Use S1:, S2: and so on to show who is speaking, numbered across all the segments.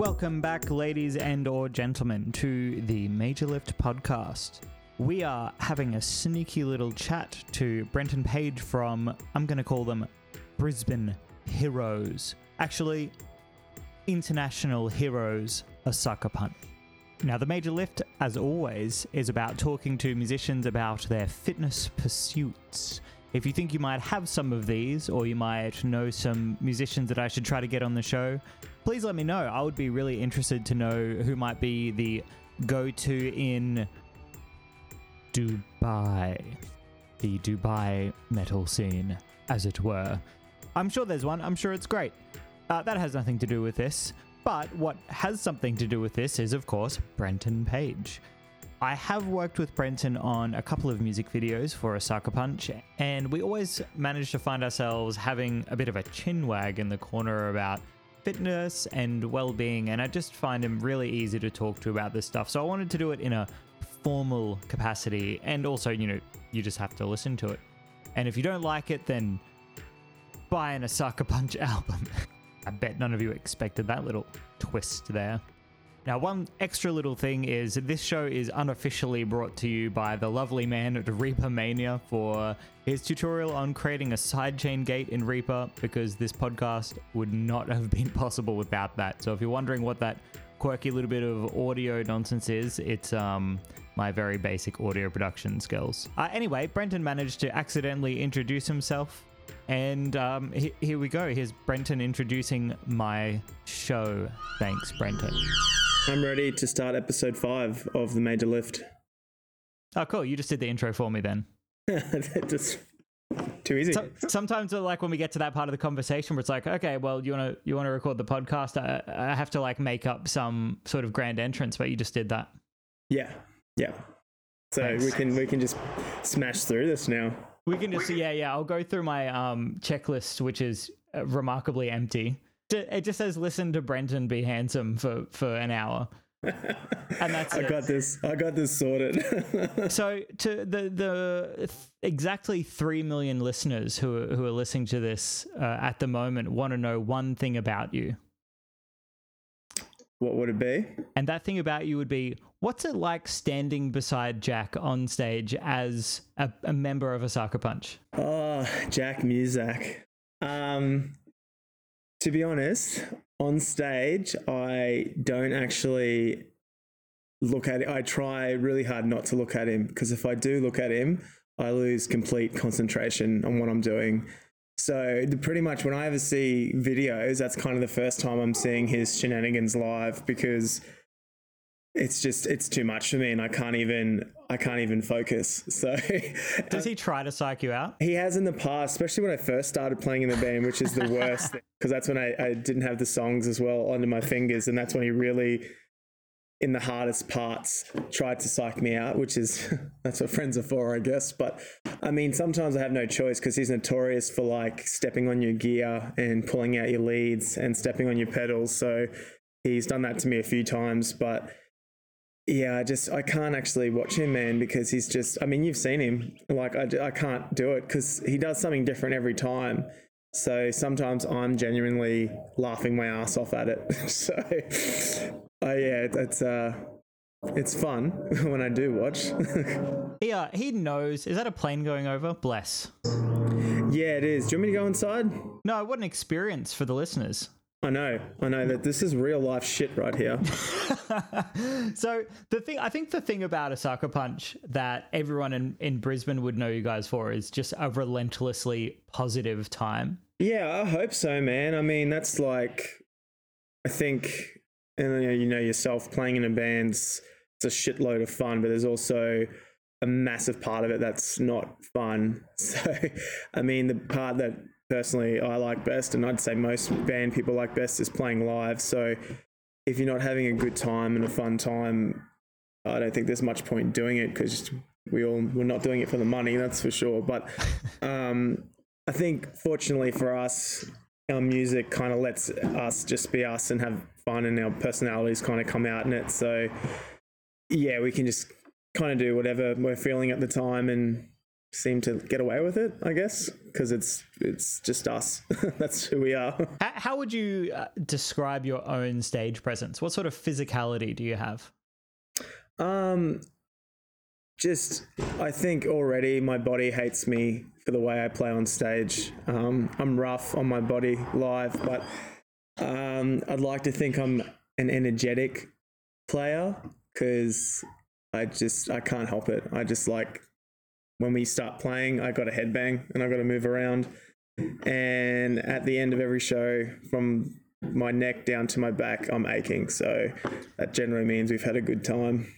S1: Welcome back, ladies and or gentlemen, to the Major Lift podcast. We are having a sneaky little chat to Brenton Page from, I'm going to call them Brisbane Heroes. Actually, International Heroes, Osaka Punch. Now, the Major Lift, as always, is about talking to musicians about their fitness pursuits. If you think you might have some of these, or you might know some musicians that I should try to get on the show, please let me know. I would be really interested to know who might be the go to in Dubai. The Dubai metal scene, as it were. I'm sure there's one, I'm sure it's great. Uh, that has nothing to do with this. But what has something to do with this is, of course, Brenton Page. I have worked with Brenton on a couple of music videos for Osaka Punch, and we always manage to find ourselves having a bit of a chin wag in the corner about fitness and well being, and I just find him really easy to talk to about this stuff. So I wanted to do it in a formal capacity, and also, you know, you just have to listen to it. And if you don't like it, then buy an Osaka Punch album. I bet none of you expected that little twist there. Now, one extra little thing is this show is unofficially brought to you by the lovely man at Reaper Mania for his tutorial on creating a sidechain gate in Reaper, because this podcast would not have been possible without that. So, if you're wondering what that quirky little bit of audio nonsense is, it's um, my very basic audio production skills. Uh, anyway, Brenton managed to accidentally introduce himself. And um, he- here we go. Here's Brenton introducing my show. Thanks, Brenton.
S2: I'm ready to start episode five of the Major Lift.
S1: Oh, cool. You just did the intro for me then.
S2: Just too easy.
S1: So, sometimes, uh, like when we get to that part of the conversation where it's like, okay, well, you want to you want to record the podcast, I, I have to like make up some sort of grand entrance, but you just did that.
S2: yeah, yeah. So
S1: Thanks.
S2: we can we can just smash through this now.
S1: We can just yeah yeah. I'll go through my um checklist, which is uh, remarkably empty. It just says listen to Brenton be handsome for for an hour, and that's
S2: I
S1: it.
S2: got this. I got this sorted.
S1: So to the the th- exactly three million listeners who are, who are listening to this uh, at the moment want to know one thing about you.
S2: what would it be?
S1: And that thing about you would be what's it like standing beside Jack on stage as a, a member of Osaka Punch?
S2: Oh, Jack Muzak. Um, to be honest, on stage, I don't actually look at it. I try really hard not to look at him because if I do look at him, I lose complete concentration on what I'm doing. So pretty much when I ever see videos, that's kind of the first time I'm seeing his shenanigans live because it's just it's too much for me and I can't even I can't even focus. So
S1: Does he try to psych you out?
S2: he has in the past, especially when I first started playing in the band, which is the worst because that's when I, I didn't have the songs as well under my fingers, and that's when he really, in the hardest parts, tried to psych me out, which is that's what friends are for, I guess. But I mean, sometimes I have no choice because he's notorious for like stepping on your gear and pulling out your leads and stepping on your pedals. So he's done that to me a few times, but yeah, I just I can't actually watch him, man, because he's just. I mean, you've seen him. Like I, I can't do it because he does something different every time. So sometimes I'm genuinely laughing my ass off at it. so, uh, yeah, it's uh, it's fun when I do watch.
S1: He, uh, he knows. Is that a plane going over? Bless.
S2: yeah, it is. Do you want me to go inside?
S1: No, what an experience for the listeners.
S2: I know, I know that this is real life shit right here.
S1: so the thing, I think the thing about Osaka Punch that everyone in, in Brisbane would know you guys for is just a relentlessly positive time.
S2: Yeah, I hope so, man. I mean, that's like, I think, and you know, you know yourself, playing in a band's it's a shitload of fun, but there's also a massive part of it that's not fun. So, I mean, the part that personally I like best, and I'd say most band people like best, is playing live. So, if you're not having a good time and a fun time, I don't think there's much point in doing it because we all we're not doing it for the money, that's for sure. But um, I think fortunately for us, our music kind of lets us just be us and have fun, and our personalities kind of come out in it. So yeah, we can just kind of do whatever we're feeling at the time, and seem to get away with it, I guess, because it's it's just us. That's who we are.
S1: How, would you uh, describe your own stage presence? What sort of physicality do you have?
S2: Um, just I think already my body hates me for the way I play on stage. Um, I'm rough on my body live, but um, I'd like to think I'm an energetic player because I just I can't help it. I just like when we start playing, I got a headbang and I got to move around. And at the end of every show, from my neck down to my back, I'm aching. So that generally means we've had a good time.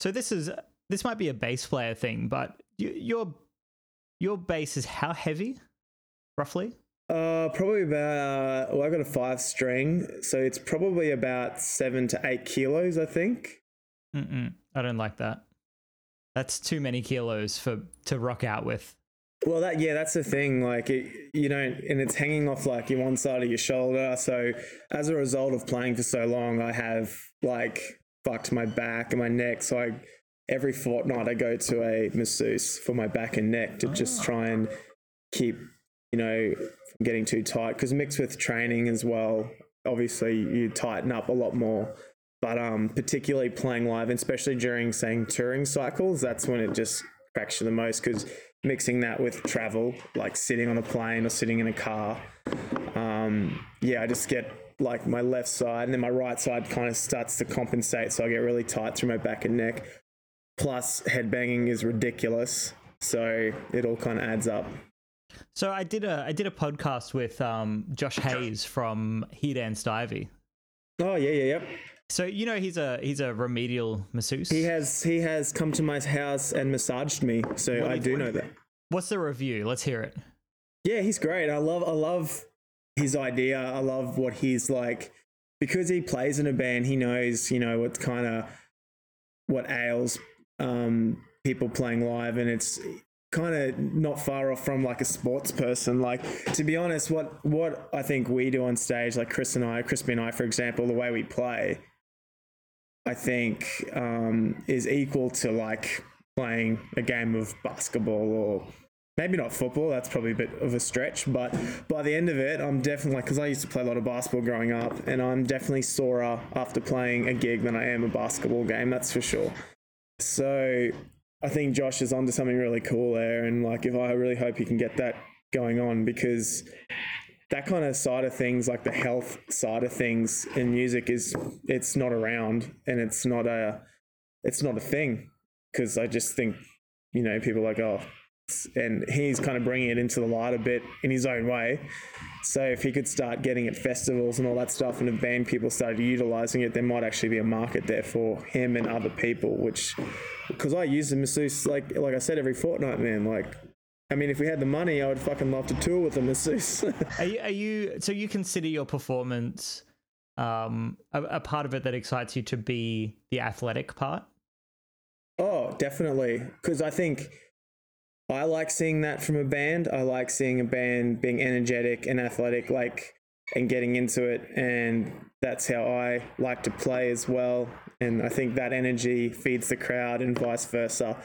S1: So this is this might be a bass player thing, but y- your your bass is how heavy, roughly?
S2: Uh, probably about. Well, I've got a five string, so it's probably about seven to eight kilos, I think.
S1: Mm-mm, I don't like that. That's too many kilos for to rock out with.
S2: Well, that yeah, that's the thing. Like it, you don't, and it's hanging off like your one side of your shoulder. So as a result of playing for so long, I have like fucked my back and my neck. So I every fortnight I go to a masseuse for my back and neck to just ah. try and keep you know from getting too tight. Because mixed with training as well, obviously you tighten up a lot more. But um, particularly playing live, and especially during saying touring cycles, that's when it just cracks you the most because mixing that with travel, like sitting on a plane or sitting in a car, um, yeah, I just get like my left side and then my right side kind of starts to compensate. So I get really tight through my back and neck. Plus, headbanging is ridiculous. So it all kind of adds up.
S1: So I did a I did a podcast with um, Josh Hayes from He Danced Ivy.
S2: Oh, yeah, yeah, yep.
S1: So you know he's a he's a remedial masseuse.
S2: He has he has come to my house and massaged me, so
S1: What
S2: I
S1: did-
S2: do know that.
S1: What's the review? Let's hear it.
S2: Yeah, he's great. I love I love his idea. I love what he's like because he plays in a band. He knows you know what kind of what ails um, people playing live, and it's kind of not far off from like a sports person. Like to be honest, what what I think we do on stage, like Chris and I, Crispy and I, for example, the way we play, I think um, is equal to like playing a game of basketball or maybe not football. That's probably a bit of a stretch, but by the end of it, I'm definitely because I used to play a lot of basketball growing up, and I'm definitely sorer after playing a gig than I am a basketball game. That's for sure. So I think Josh is onto something really cool there, and like if I really hope he can get that going on because that kind of side of things, like the health side of things in music, is it's not around and it's not a it's not a thing because I just think you know people like oh and he's kind of bringing it into the light a bit in his own way. So if he could start getting at festivals and all that stuff, and if band people started utilizing it, there might actually be a market there for him and other people. Which, because I use the masseuse like like I said every fortnight, man. Like, I mean, if we had the money, I would fucking love to tour with them, masseuse.
S1: Are you, are you so you consider your performance um, a, a part of it that excites you to be the athletic part?
S2: Oh, definitely. Because I think I like seeing that from a band. I like seeing a band being energetic and athletic, like, and getting into it. And that's how I like to play as well. And I think that energy feeds the crowd and vice versa.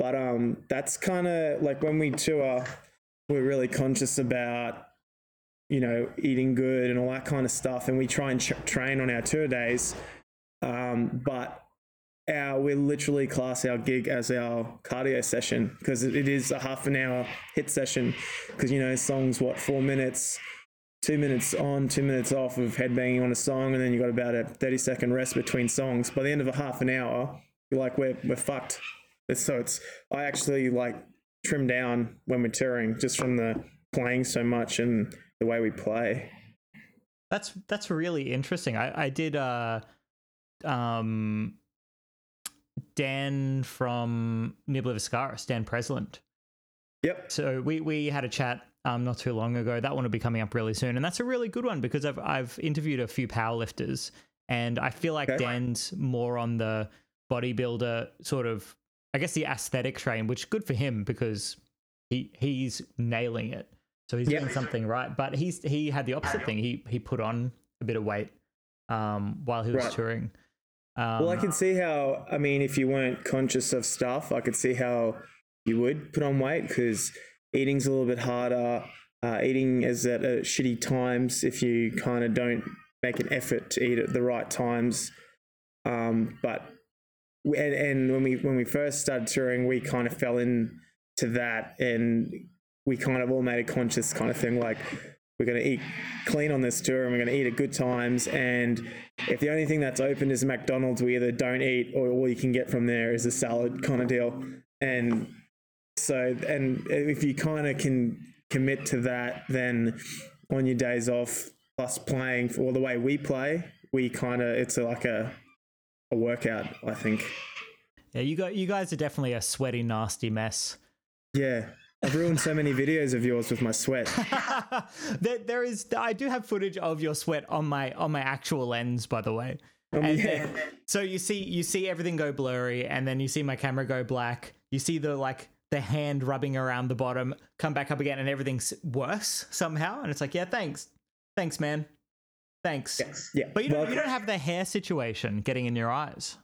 S2: But um, that's kind of like when we tour, we're really conscious about you know, eating good and all that kind of stuff. And we try and train on our tour days. Um, but our, we literally class our gig as our cardio session because it it is a half an hour hit session. Because, you know, songs, what, four minutes, two minutes on, two minutes off of headbanging on a song. And then you got about a 30 second rest between songs. By the end of a half an hour, you're like, we're, we're fucked. So it's, I actually like trim down when we're touring just from the playing so much and the way we play.
S1: That's that's really interesting. I I did uh um Dan from Ne Obliviscaris, Dan Presland.
S2: Yep.
S1: So we we had a chat um not too long ago. That one will be coming up really soon, and that's a really good one because I've I've interviewed a few powerlifters, and I feel like
S2: Okay.
S1: Dan's more on the bodybuilder sort of, I guess the aesthetic train, which good for him because he he's nailing it. So he's
S2: Yep.
S1: doing something right. But he's he had the opposite thing. He he put on a bit of weight um while he was
S2: Right.
S1: touring. Um,
S2: Well, I can see how. I mean, if you weren't conscious of stuff, I could see how you would put on weight because eating's a little bit harder. Uh, eating is at uh, shitty times if you kind of don't make an effort to eat at the right times. Um, but and, and when we when we first started touring, we kind of fell into that, and we kind of all made a conscious kind of thing like we're going to eat clean on this tour and we're going to eat at good times. And if the only thing that's open is McDonald's, we either don't eat or all you can get from there is a salad kind of deal. And so, and if you kind of can commit to that, then on your days off, plus playing or the way we play, we kind of, it's like a, a workout, I think.
S1: Yeah, you got you guys are definitely a sweaty, nasty mess.
S2: Yeah, I've ruined so many videos of yours with my sweat.
S1: there, there is, I do have footage of your sweat on my on my actual lens, by the way.
S2: Um,
S1: And
S2: yeah.
S1: then, so you see you see everything go blurry, and then you see my camera go black. You see the like the hand rubbing around the bottom, come back up again, and everything's worse somehow. And it's like, yeah, thanks, thanks, man, thanks.
S2: yeah,
S1: But you don't,
S2: well,
S1: you don't have the hair situation getting in your eyes.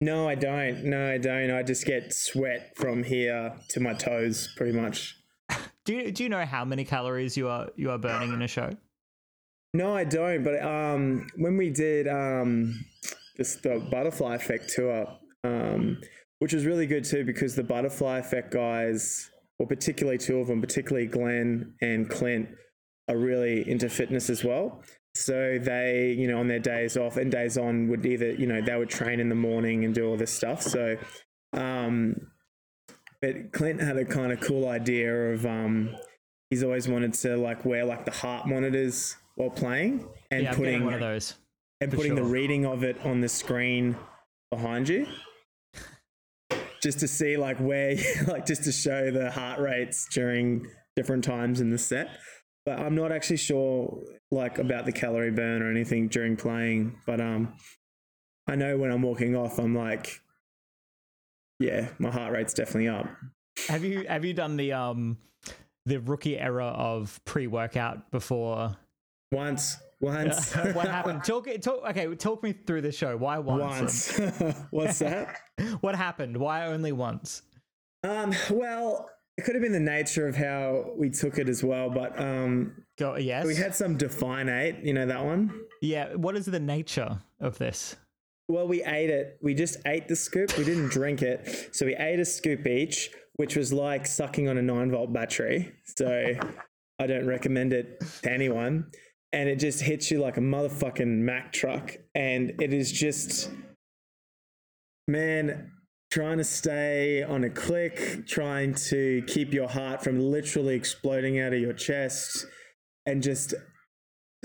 S2: No, I don't. No, I don't. I just get sweat from here to my toes, pretty much.
S1: Do you, do you know how many calories you are you are burning in a show?
S2: No, I don't. But um, when we did um, this the butterfly effect tour, um, which was really good too, because the butterfly effect guys, or particularly two of them, particularly Glenn and Clint, are really into fitness as well. So they, you know, on their days off and days on, would either, you know, they would train in the morning and do all this stuff. So, um, but Clint had a kind of cool idea of um, he's always wanted to like wear like the heart monitors while playing and
S1: yeah,
S2: putting
S1: one of those.
S2: and putting the reading of it on the screen behind you just to see like where like just to show the heart rates during different times in the set but i'm not actually sure like about the calorie burn or anything during playing but um i know when i'm walking off i'm like yeah my heart rate's definitely up
S1: Have you have you done the um the rookie error of pre workout before?
S2: once once
S1: what happened? Talk talk. Okay, talk me through the show. Why once?
S2: once what's that
S1: what happened? Why only once?
S2: Um, well, it could have been the nature of how we took it as well, but um,
S1: Go yes.
S2: we had some Define 8, you know that one?
S1: yeah. What is the nature of this?
S2: Well, we ate it. We just ate the scoop. We didn't drink it. So we ate a scoop each, which was like sucking on a 9 volt battery. So I don't recommend it to anyone. And it just hits you like a motherfucking Mack truck. And it is just, man, trying to stay on a click, trying to keep your heart from literally exploding out of your chest, and just,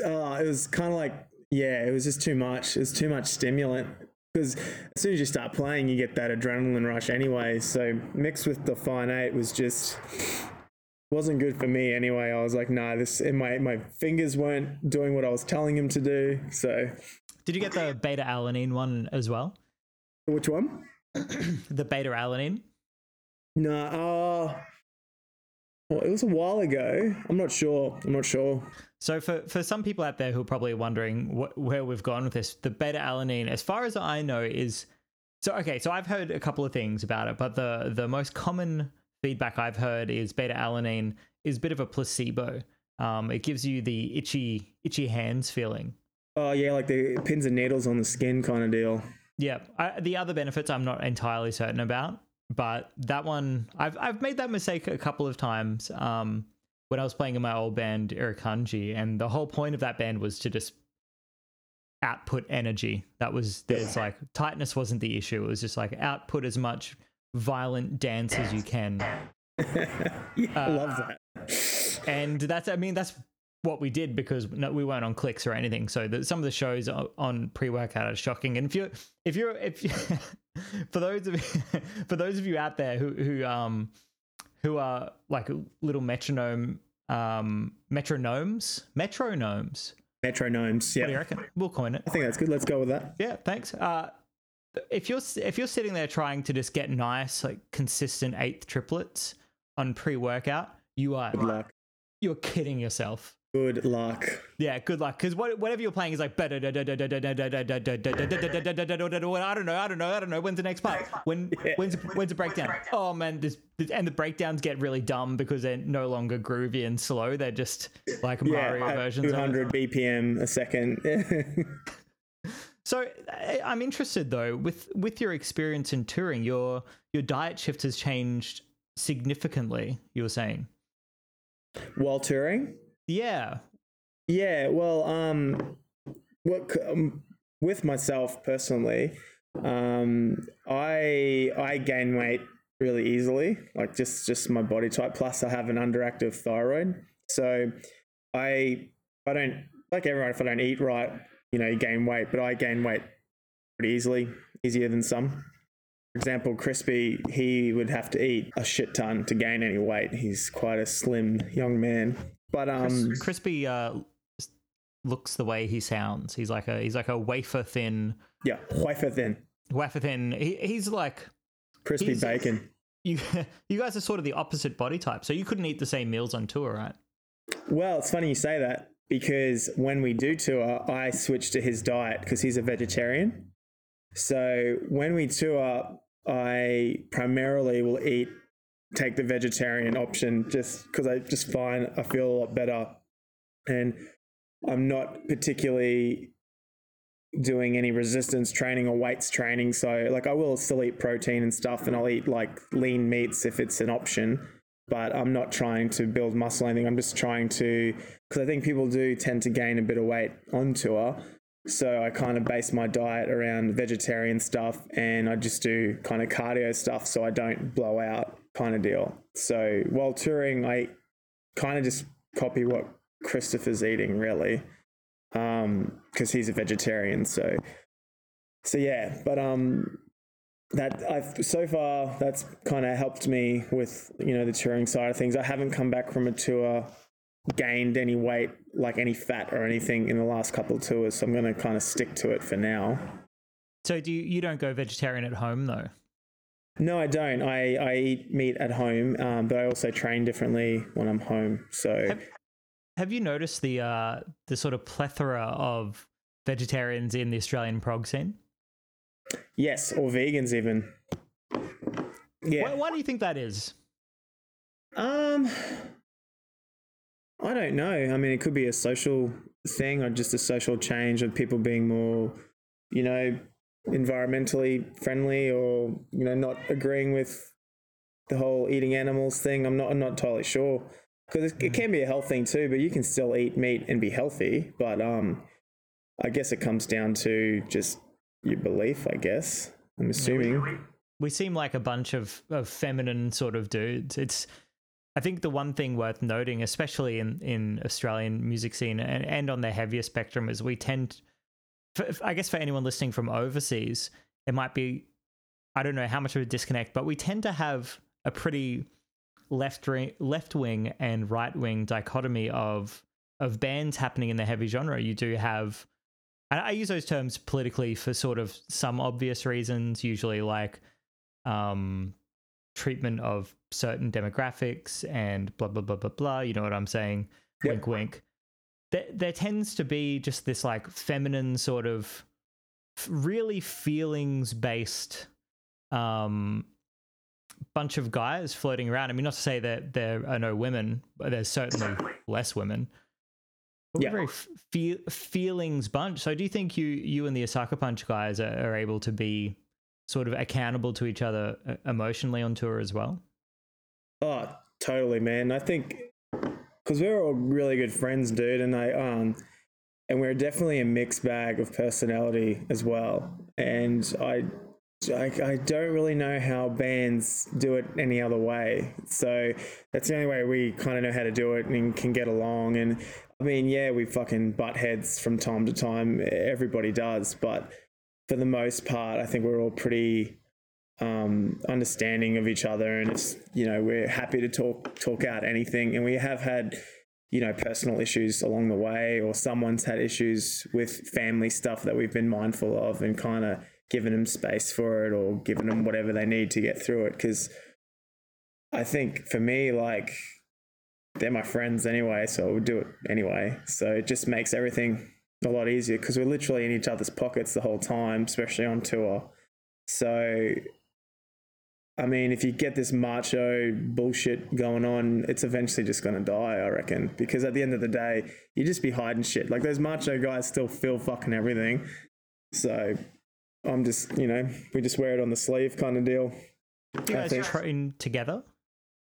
S2: oh, it was kind of like, yeah, it was just too much. It was too much stimulant. Because as soon as you start playing, you get that adrenaline rush anyway. So mixed with the Fine 8 was just wasn't good for me anyway. I was like, nah, this and my my fingers weren't doing what I was telling him to do. So
S1: Did you get the beta alanine one as well?
S2: which one?
S1: The beta alanine.
S2: No, uh, well, it was a while ago. I'm not sure. I'm not sure.
S1: So for for some people out there who are probably wondering wh- where we've gone with this, the beta alanine, as far as I know, is so okay. So I've heard a couple of things about it, but the the most common feedback I've heard is beta alanine is a bit of a placebo. Um, it gives you the itchy itchy hands feeling.
S2: Oh yeah, like the pins and needles on the skin kind of deal.
S1: Yeah, I, the other benefits I'm not entirely certain about, but that one I've I've made that mistake a couple of times. Um, when I was playing in my old band Irukandji, and the whole point of that band was to just output energy. That was there's like tightness wasn't the issue. It was just like output as much violent dance as you can,
S2: yeah, I love that.
S1: and that's I mean that's what we did because no, we weren't on clicks or anything. So the, some of the shows on pre-workout are shocking. And if you're if you're if you, for those of you, for those of you out there who who um who are like little metronome um metronomes metronomes.
S2: Metronomes.
S1: yeah What do you reckon? We'll coin it.
S2: I think that's good. Let's go with that.
S1: Yeah, thanks. Uh, if you're if you're sitting there trying to just get nice like consistent eighth triplets on pre-workout, you are
S2: Good luck.
S1: you're kidding yourself.
S2: Good luck.
S1: Yeah, good luck. Because whatever you're playing is like I don't know, I don't know, I don't know. When's the next part? When when's when's the breakdown? Oh man, this and the breakdowns get really dumb because they're no longer groovy and slow. They're just like Mario versions.
S2: Two hundred BPM a second.
S1: so I'm interested though with with your experience in touring, your your diet shift has changed significantly. You were saying
S2: while touring.
S1: Yeah.
S2: Yeah. Well, um, what um, with myself personally, um, I I gain weight really easily, like just just my body type. Plus, I have an underactive thyroid, so I I don't like everyone. If I don't eat right, you know, you gain weight, but I gain weight pretty easily, easier than some. For example, Crispy, he would have to eat a shit ton to gain any weight. He's quite a slim young man. But um,
S1: Crispy uh, looks the way he sounds. He's like a he's like a wafer thin.
S2: Yeah, wafer thin.
S1: Wafer thin. He, he's like
S2: crispy he's, bacon.
S1: You you guys are sort of the opposite body type, so you couldn't eat the same meals on tour, right?
S2: Well, it's funny you say that because when we do tour, I switch to his diet because he's a vegetarian. So when we tour, I primarily will eat take the vegetarian option just because I just find I feel a lot better. And I'm not particularly doing any resistance training or weights training. So, like, I will still eat protein and stuff, and I'll eat like lean meats if it's an option. But I'm not trying to build muscle or anything. I'm just trying to, because I think people do tend to gain a bit of weight on tour. So I kind of base my diet around vegetarian stuff and I just do kind of cardio stuff so I don't blow out kind of deal. So while touring, I kind of just copy what Christopher's eating, really, because um, he's a vegetarian. So, so yeah, but um, that I've so far that's kind of helped me with you know the touring side of things. I haven't come back from a tour gained any weight, like any fat or anything in the last couple tours. So I'm going to kind of stick to it for now.
S1: So do you, you don't go vegetarian at home though?
S2: No, I don't. I, I eat meat at home, um, but I also train differently when I'm home. So,
S1: have, have you noticed the uh, the sort of plethora of vegetarians in the Australian prog scene?
S2: Yes, or vegans even.
S1: Yeah. Why, why do you think that is?
S2: Um, I don't know. I mean, it could be a social thing or just a social change of people being more, you know, environmentally friendly or you know not agreeing with the whole eating animals thing. I'm not I'm not totally sure because it, it can be a health thing too. But you can still eat meat and be healthy. But um, I guess it comes down to just your belief. I guess I'm assuming.
S1: We seem like a bunch of, of feminine sort of dudes. It's I think the one thing worth noting, especially in, in Australian music scene and, and on the heavier spectrum, is we tend for, I guess for anyone listening from overseas, it might be, I don't know how much of a disconnect, but we tend to have a pretty left left wing and right wing dichotomy of of bands happening in the heavy genre. You do have, and I use those terms politically for sort of some obvious reasons, usually like um, treatment of certain demographics and blah blah blah blah blah. You know what I'm saying? Yep. Wink, wink there, there tends to be just this like feminine sort of really feelings based um bunch of guys floating around. I mean, not to say that there are no women, but there's certainly less women. But yeah. very fe- feelings bunch. So, do you think you you and the Osaka Punch guys are, are able to be sort of accountable to each other uh, emotionally on tour as well?
S2: Oh, totally, man. I think because we were all really good friends, dude, and I um and we are definitely a mixed bag of personality as well. And I, I, I don't really know how bands do it any other way. So that's the only way we kind of know how to do it and can get along. And I mean, yeah, we fucking butt heads from time to time. Everybody does, but for the most part, I think we're all pretty um, understanding of each other, and it's you know we're happy to talk talk out anything, and we have had you know personal issues along the way, or someone's had issues with family stuff that we've been mindful of, and kind of given them space for it, or given them whatever they need to get through it. Because I think for me, like they're my friends anyway, so I would do it anyway. So it just makes everything a lot easier because we're literally in each other's pockets the whole time, especially on tour. So, I mean, if you get this macho bullshit going on, it's eventually just going to die, I reckon. Because at the end of the day, you just be hiding shit. Like those macho guys still feel fucking everything. So, I'm just, you know, we just wear it on the sleeve kind of deal.
S1: Do you
S2: I
S1: guys
S2: think-
S1: train together?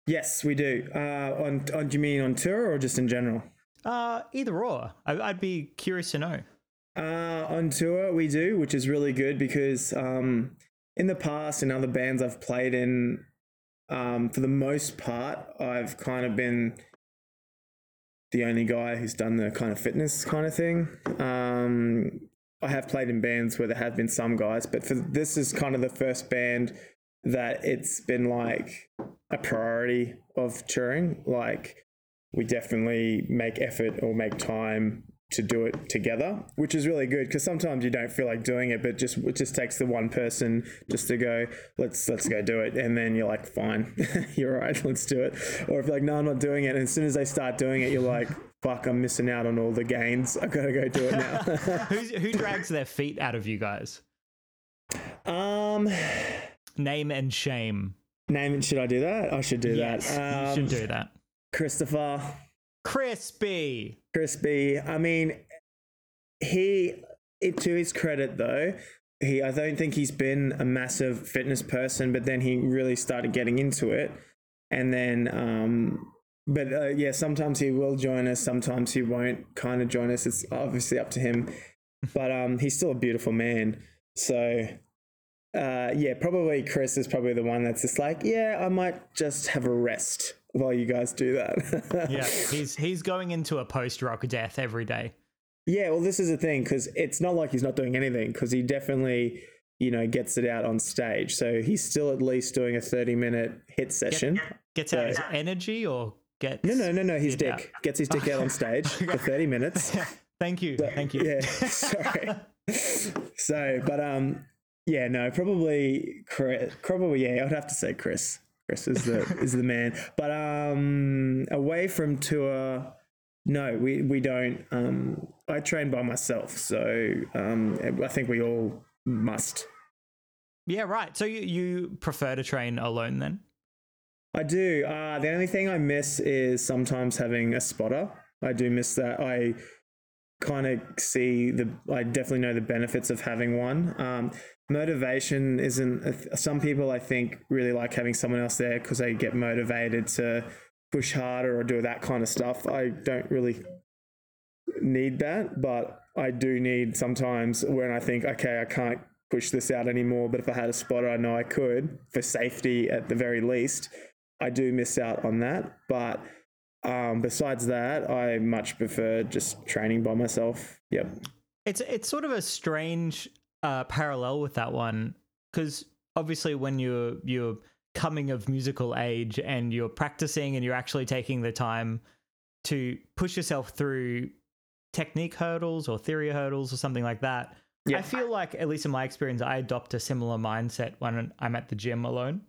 S2: Yes, we do. Uh, on, on, do you mean on tour or just in general?
S1: Uh, either or. I, I'd be curious to know.
S2: Uh, on tour, we do, which is really good because um, in the past, in other bands I've played in, um, for the most part, I've kind of been the only guy who's done the kind of fitness kind of thing. Um, I have played in bands where there have been some guys, but for this is kind of the first band that it's been like a priority of touring. Like we definitely make effort or make time to do it together, which is really good because sometimes you don't feel like doing it, but just it just takes the one person just to go, let's let's go do it, and then you're like, fine, you're right, let's do it. Or if you're like, no, I'm not doing it, and as soon as they start doing it, you're like, fuck, I'm missing out on all the gains. I've gotta go do it now.
S1: Who's, who drags their feet out of you guys?
S2: um,
S1: Name and shame.
S2: name it. Should I do that? I should do
S1: yes,
S2: that.
S1: you
S2: Um,
S1: should do that.
S2: Christopher.
S1: Crispy.
S2: Crispy. I mean, he, it, to his credit though, he I don't think he's been a massive fitness person, but then he really started getting into it, and then um, but uh, yeah, sometimes he will join us, sometimes he won't kind of join us. It's obviously up to him, but um, he's still a beautiful man. So uh, yeah, probably Chris is probably the one that's just like, yeah, I might just have a rest while you guys do that.
S1: Yeah, he's he's going into a post rock death every day.
S2: Yeah, well, this is the thing because it's not like he's not doing anything because he definitely, you know, gets it out on stage. So he's still at least doing a 30 minute hit session.
S1: Gets out his energy or gets
S2: No, no, no, no. His dick
S1: out.
S2: gets his dick out on stage for 30 minutes.
S1: Thank you, thank you.
S2: Yeah, sorry. so, but um, yeah, no, probably Chris. Probably yeah. I'd have to say Chris. Chris is the is the man. But um, away from tour, no, we we don't. Um, I train by myself, so um, I think we all must.
S1: Yeah, right. So you, you prefer to train alone then?
S2: I do. Uh, the only thing I miss is sometimes having a spotter. I do miss that. I kind of see the. I definitely know the benefits of having one. Um, motivation isn't. Some people I think really like having someone else there because they get motivated to push harder or do that kind of stuff. I don't really need that, but I do need sometimes when I think, okay, I can't push this out anymore. But if I had a spotter, I know I could for safety at the very least. I do miss out on that. But um, besides that, I much prefer just training by myself. Yep.
S1: It's it's sort of a strange uh, parallel with that one because obviously when you're you're coming of musical age and you're practicing and you're actually taking the time to push yourself through technique hurdles or theory hurdles or something like that.
S2: Yeah.
S1: I feel like at least in my experience, I adopt a similar mindset when I'm at the gym alone.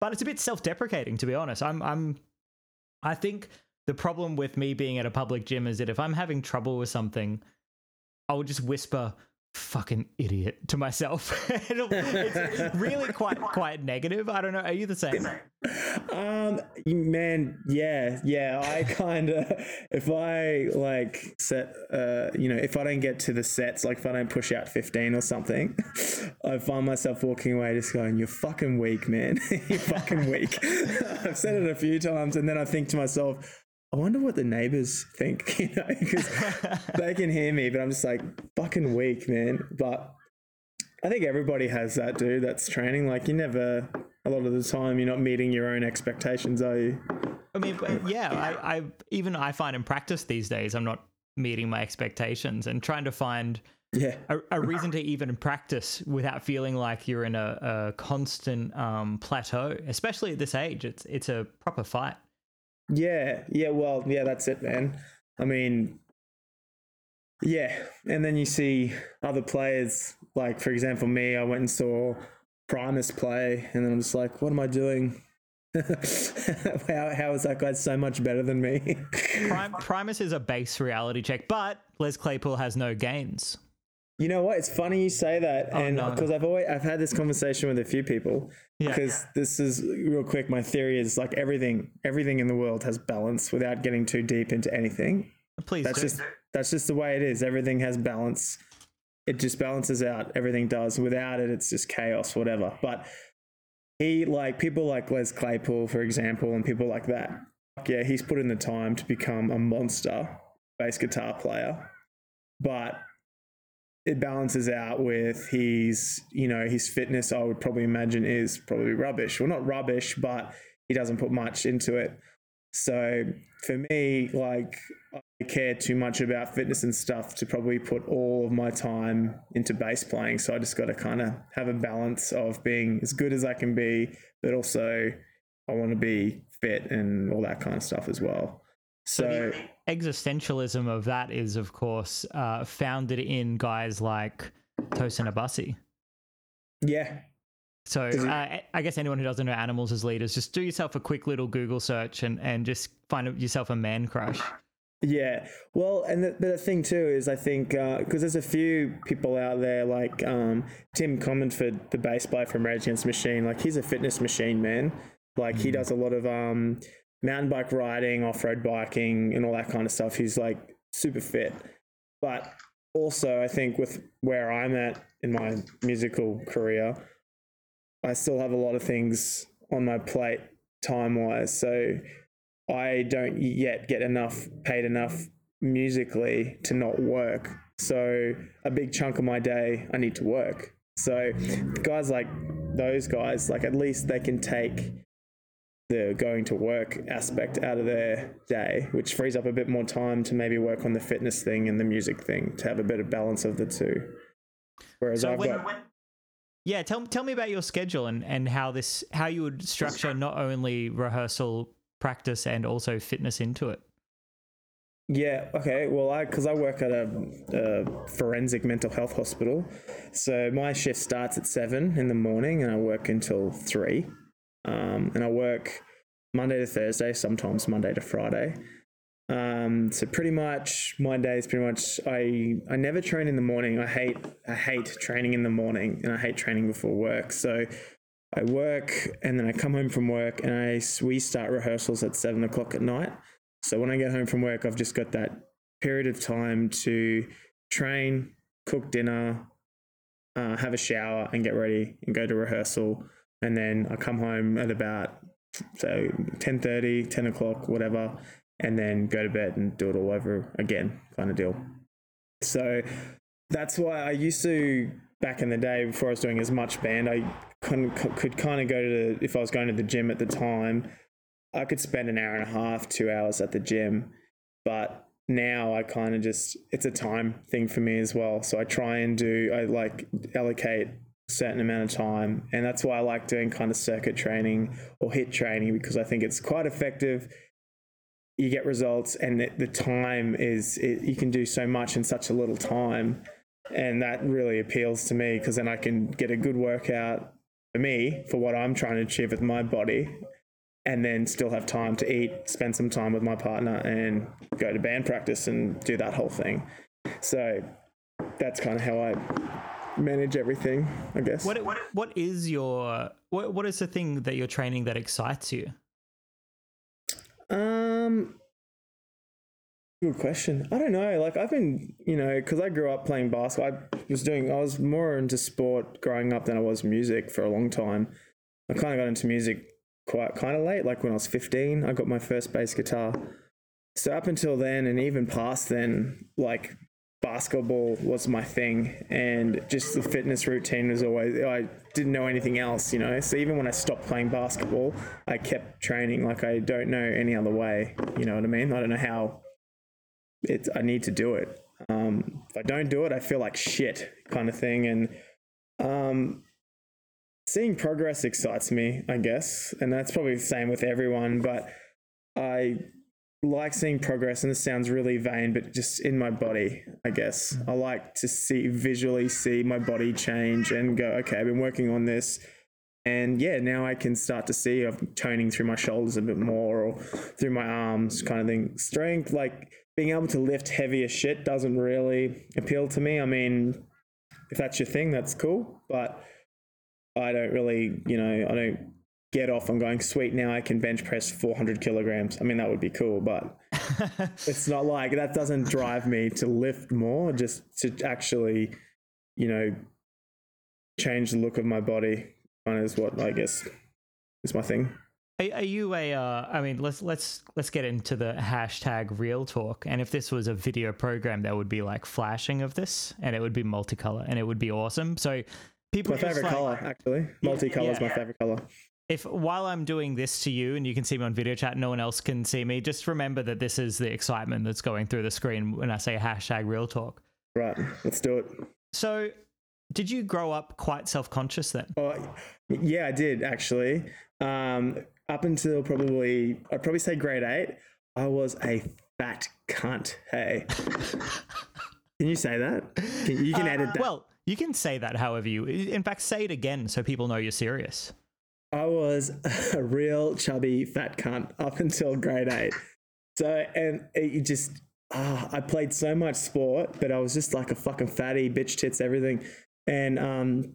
S1: But it's a bit self-deprecating, to be honest. I'm I'm I think the problem with me being at a public gym is that if I'm having trouble with something, I will just whisper fucking idiot to myself. It's really quite quite negative. I don't know. Are you the same?
S2: Um, man, yeah, yeah. I kind of, if I like set, uh, you know, if I don't get to the sets, like if I don't push out 15 or something, I find myself walking away just going, you're fucking weak, man. you're fucking weak. I've said it a few times and then I think to myself, I wonder what the neighbors think, you know, because they can hear me, but I'm just like, fucking weak, man. But I think everybody has that, dude. That's training. Like, you never, a lot of the time, you're not meeting your own expectations, are you?
S1: I mean, yeah, I, I even I find in practice these days I'm not meeting my expectations and trying to find
S2: Yeah.
S1: a, a reason to even practice without feeling like you're in a, a constant um, plateau. Especially at this age, it's it's a proper fight.
S2: Yeah. Yeah. Well, yeah, that's it, man. I mean, yeah. And then you see other players, like, for example, me, I went and saw Primus play, and then I'm just like, what am I doing? how, how is that guy so much better than me?
S1: Prim- Primus is a bass reality check, but Les Claypool has no gains.
S2: You know what? It's funny you say that,
S1: Oh,
S2: and
S1: no.
S2: because I've always I've had this conversation with a few people.
S1: Yeah.
S2: Because this is real quick. My theory is like everything, everything in the world has balance without getting too deep into anything.
S1: Please
S2: That's
S1: do.
S2: just that's just the way it is. Everything has balance. It just balances out. Everything does. Without it, it's just chaos, whatever. But he like people like Les Claypool, for example, and people like that. Yeah, he's put in the time to become a monster bass guitar player, but it balances out with his, you know, his fitness. I would probably imagine is probably rubbish. Well, not rubbish, but he doesn't put much into it. So for me, like I care too much about fitness and stuff to probably put all of my time into bass playing. So I just got to kind of have a balance of being as good as I can be, but also I want to be fit and all that kind of stuff as well. So
S1: Existentialism of that is, of course, uh, founded in guys like Tosin Abasi.
S2: yeah,
S1: So uh, I guess anyone who doesn't know animals as leaders, just do yourself a quick little Google search and, and just find yourself a man crush.
S2: Yeah, well, and the, the thing too is I think because there's a few people out there like um, Tim Commerford, the bass player from Rage Against the Machine, like he's a fitness machine man. Like he does a lot of um, mountain bike riding, off road biking, and all that kind of stuff. He's like super fit, but also I think with where I'm at in my musical career, I still have a lot of things on my plate time wise. So I don't yet get enough paid enough musically to not work. So a big chunk of my day I need to work. So guys like those guys, like at least they can take the going to work aspect out of their day, which frees up a bit more time to maybe work on the fitness thing and the music thing to have a better balance of the two. Whereas
S1: So
S2: I've
S1: when,
S2: got
S1: when- yeah, tell tell me about your schedule and, and how this how you would structure not only rehearsal, practice, and also fitness into it.
S2: Yeah. Okay. Well, I because I work at a, a forensic mental health hospital, so my shift starts at seven in the morning, and I work until three. Um, and I work Monday to Thursday, sometimes Monday to Friday. Um, so pretty much my day is pretty much I I never train in the morning. I hate I hate training in the morning, and I hate training before work. So I work, and then I come home from work, and I we start rehearsals at seven o'clock at night. So when I get home from work, I've just got that period of time to train, cook dinner, uh, have a shower, and get ready and go to rehearsal. And then I come home at about so 10.30, 10 o'clock, whatever, and then go to bed and do it all over again, kind of deal. So that's why I used to back in the day before I was doing as much band, I could, kind of go to the, if I was going to the gym at the time, I could spend an hour and a half, two hours at the gym, but now I kind of just it's a time thing for me as well. So I try and do I like allocate certain amount of time, and that's why I like doing kind of circuit training or hit training because I think it's quite effective. You get results, and the, the time is it, you can do so much in such a little time, and that really appeals to me because then I can get a good workout for me for what I'm trying to achieve with my body and then still have time to eat, spend some time with my partner, and go to band practice and do that whole thing. So that's kind of how I manage everything, I guess.
S1: What what what is your what what is the thing that you're training that excites you?
S2: Um, good question. I don't know. Like I've been, you know, because I grew up playing basketball. I was doing. I was more into sport growing up than I was music for a long time. I kind of got into music quite kind of late. Like when I was fifteen, I got my first bass guitar. So up until then, and even past then, like basketball was my thing, and just the fitness routine was always. I didn't know anything else, you know. So even when I stopped playing basketball, I kept training. Like I don't know any other way. You know what I mean? I don't know how. It. I need to do it. Um, if I don't do it, I feel like shit, kind of thing. And um, seeing progress excites me, I guess, and that's probably the same with everyone. But I like seeing progress, and this sounds really vain, but just in my body, I guess. I like to see visually see my body change and go, okay, I've been working on this And yeah, now I can start to see I'm toning through my shoulders a bit more or through my arms, kind of thing. Strength, like being able to lift heavier shit, doesn't really appeal to me. I mean, if that's your thing, that's cool. But I don't really, you know, I don't get off on going, sweet, now I can bench press 400 kilograms. I mean, that would be cool, but it's not like that doesn't drive me to lift more, just to actually, you know, change the look of my body. Kind of is what I guess is my thing.
S1: Are, are you a? Uh, I mean, let's let's let's get into the hashtag real talk. And if this was a video program, there would be like flashing of this, and it would be multicolor, and it would be awesome. So people,
S2: My favorite
S1: like,
S2: color, actually. Multicolor is
S1: yeah.
S2: my favorite color.
S1: If while I'm doing this to you and you can see me on video chat, no one else can see me, just remember that this is the excitement that's going through the screen when I say hashtag real talk.
S2: Right, let's do it.
S1: So, did you grow up quite self conscious then?
S2: Oh, yeah, I did actually. Um, up until probably, I'd probably say grade eight, I was a fat cunt. Hey, can you say that? Can, you can
S1: Uh,
S2: edit that.
S1: Well, you can say that however you. In fact, say it again so people know you're serious.
S2: I was a real chubby fat cunt up until grade eight. So, and it just, ah, I played so much sport, but I was just like a fucking fatty, bitch tits, everything. And um,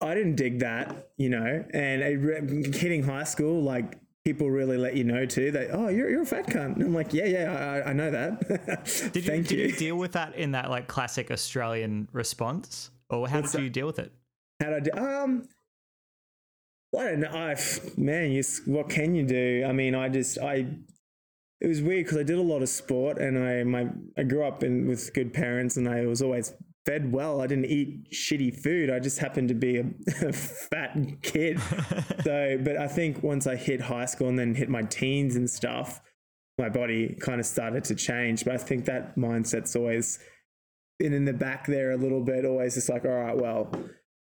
S2: I didn't dig that, you know. And it, hitting high school, like people really let you know too. that oh, you're, you're a fat cunt. And I'm like, yeah, yeah, I, I know that.
S1: Did you, did
S2: you.
S1: you deal with that in that like classic Australian response, or how
S2: What's
S1: did
S2: that?
S1: you deal with it?
S2: How'd I do? Um, I don't know. I, man, you, what can you do? I mean, I just, I, it was weird because I did a lot of sport and I, my, I grew up in, with good parents and I was always fed well. I didn't eat shitty food. I just happened to be a, a fat kid. so, but I think once I hit high school and then hit my teens and stuff, my body kind of started to change. But I think that mindset's always been in the back there a little bit, always just like, all right, well,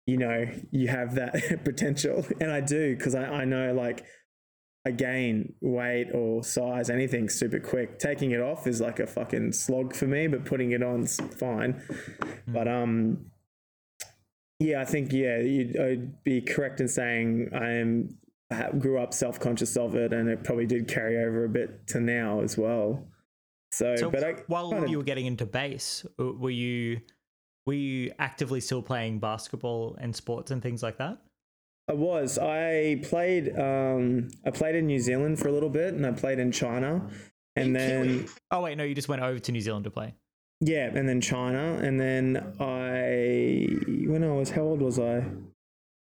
S2: you know, you have that potential. And I do because I, I know like I gain weight or size, anything super quick. Taking it off is like a fucking slog for me, but putting it on's fine. But um, yeah, I think yeah, you'd, I'd be correct in saying I am I grew up self conscious of it, and it probably did carry over a bit to now as well. So,
S1: So
S2: but I
S1: while you were getting into bass, were you were you actively still playing basketball and sports and things like that?
S2: I was. I played. Um, I played in New Zealand for a little bit, and I played in China, and then
S1: Oh wait, no, you just went over to New Zealand to play.
S2: yeah, and then China, and then I. When I was, how old was I?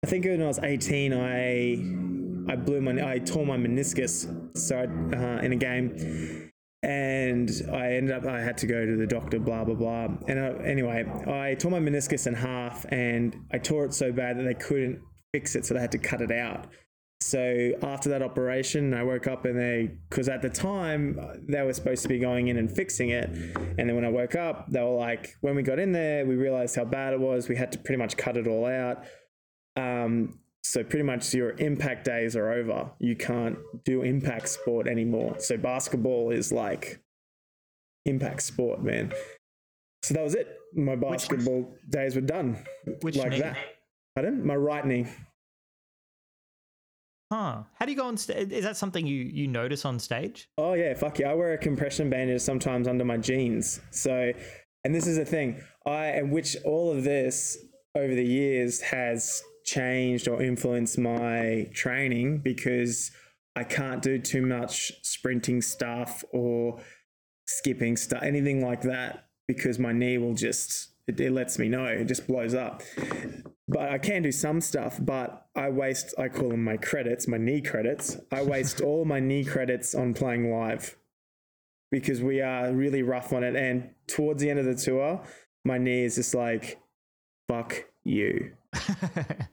S2: I think when I was eighteen, I I blew my, I tore my meniscus, so uh, in a game, and I ended up I had to go to the doctor, blah blah blah. And uh, anyway, I tore my meniscus in half, and I tore it so bad that they couldn't fix it, so they had to cut it out. So after that operation, I woke up and they, because at the time uh, they were supposed to be going in and fixing it, and then when I woke up, they were like, when we got in there, we realized how bad it was. We had to pretty much cut it all out. Um, so pretty much your impact days are over. You can't do impact sport anymore. So basketball is like impact sport, man. So that was it. My basketball days were done.
S1: Which
S2: like
S1: knee?
S2: that. Pardon? My right knee.
S1: Huh? How do you go on stage? Is that something you you notice on stage?
S2: Oh yeah, fuck yeah. I wear a compression bandage sometimes under my jeans. So, and this is the thing. I and which all of this over the years has changed or influenced my training because I can't do too much sprinting stuff or skipping stuff, anything like that, because my knee will just it, it lets me know. It just blows up. But I can do some stuff, but I waste, I call them my credits, my knee credits. I waste all my knee credits on playing live because we are really rough on it. And towards the end of the tour, my knee is just like, fuck you.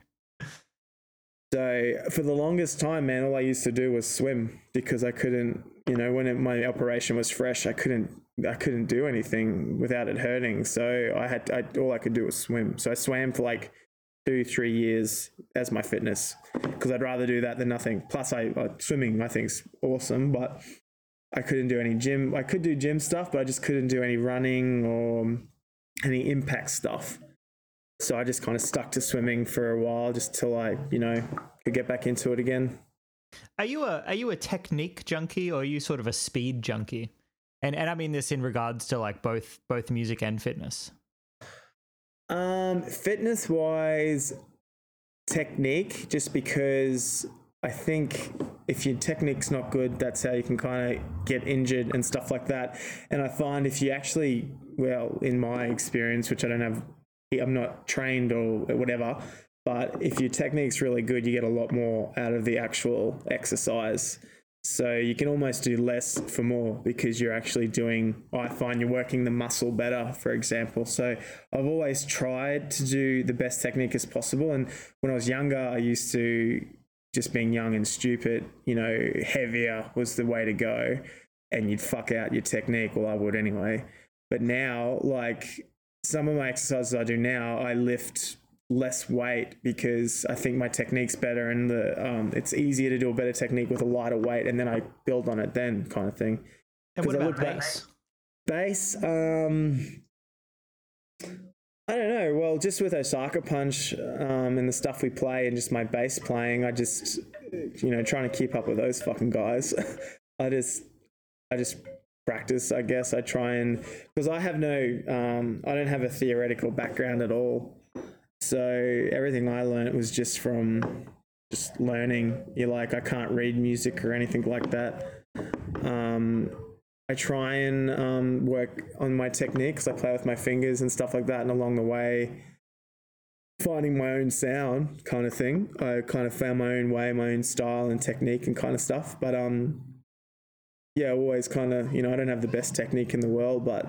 S2: So for the longest time, man, all I used to do was swim because I couldn't, you know, when it, my operation was fresh, I couldn't, I couldn't do anything without it hurting. So I had, I, all I could do was swim. So I swam for like two, three years as my fitness because I'd rather do that than nothing. Plus, I uh, swimming I think's awesome, but I couldn't do any gym. I could do gym stuff, but I just couldn't do any running or any impact stuff. So I just kind of stuck to swimming for a while, just till I, you know, could get back into it again.
S1: Are you a are you a technique junkie or are you sort of a speed junkie? And and I mean this in regards to like both both music and fitness.
S2: Um, fitness wise, technique, just because I think if your technique's not good, that's how you can kind of get injured and stuff like that. And I find if you actually, well, in my experience, which I don't have, I'm not trained or whatever, but if your technique's really good, you get a lot more out of the actual exercise. So you can almost do less for more because you're actually doing, I find you're working the muscle better, for example. So I've always tried to do the best technique as possible. And when I was younger, I used to, just being young and stupid, you know, heavier was the way to go. And you'd fuck out your technique. Well, I would anyway. But now, like some of my exercises I do now, I lift less weight because I think my technique's better and the um, it's easier to do a better technique with a lighter weight and then I build on it then kind of thing.
S1: And what about bass?
S2: Bass, um, I don't know. Well, just with Osaka Punch um, and the stuff we play and just my bass playing, I just, you know, trying to keep up with those fucking guys. I just, I just practice. I guess I try and because I have no, um, I don't have a theoretical background at all. So everything I learned was just from just learning. You're like, I can't read music or anything like that. Um, I try and um, work on my techniques. I play with my fingers and stuff like that, and along the way, finding my own sound, kind of thing. I kind of found my own way, my own style and technique, and kind of stuff. But um, yeah, always kind of, you know, I don't have the best technique in the world, but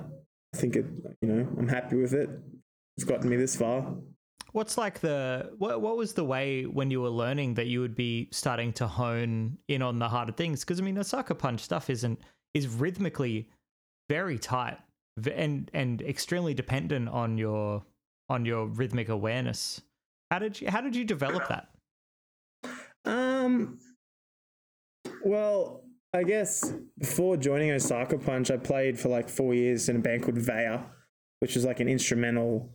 S2: I think it, you know, I'm happy with it. It's gotten me this far.
S1: What's like the what what was the way when you were learning that you would be starting to hone in on the harder things? Because I mean, Osaka Punch stuff isn't is rhythmically very tight and and extremely dependent on your on your rhythmic awareness. How did you how did you develop that?
S2: Um, well, I guess before joining Osaka Punch, I played for like four years in a band called Vaya, which was like an instrumental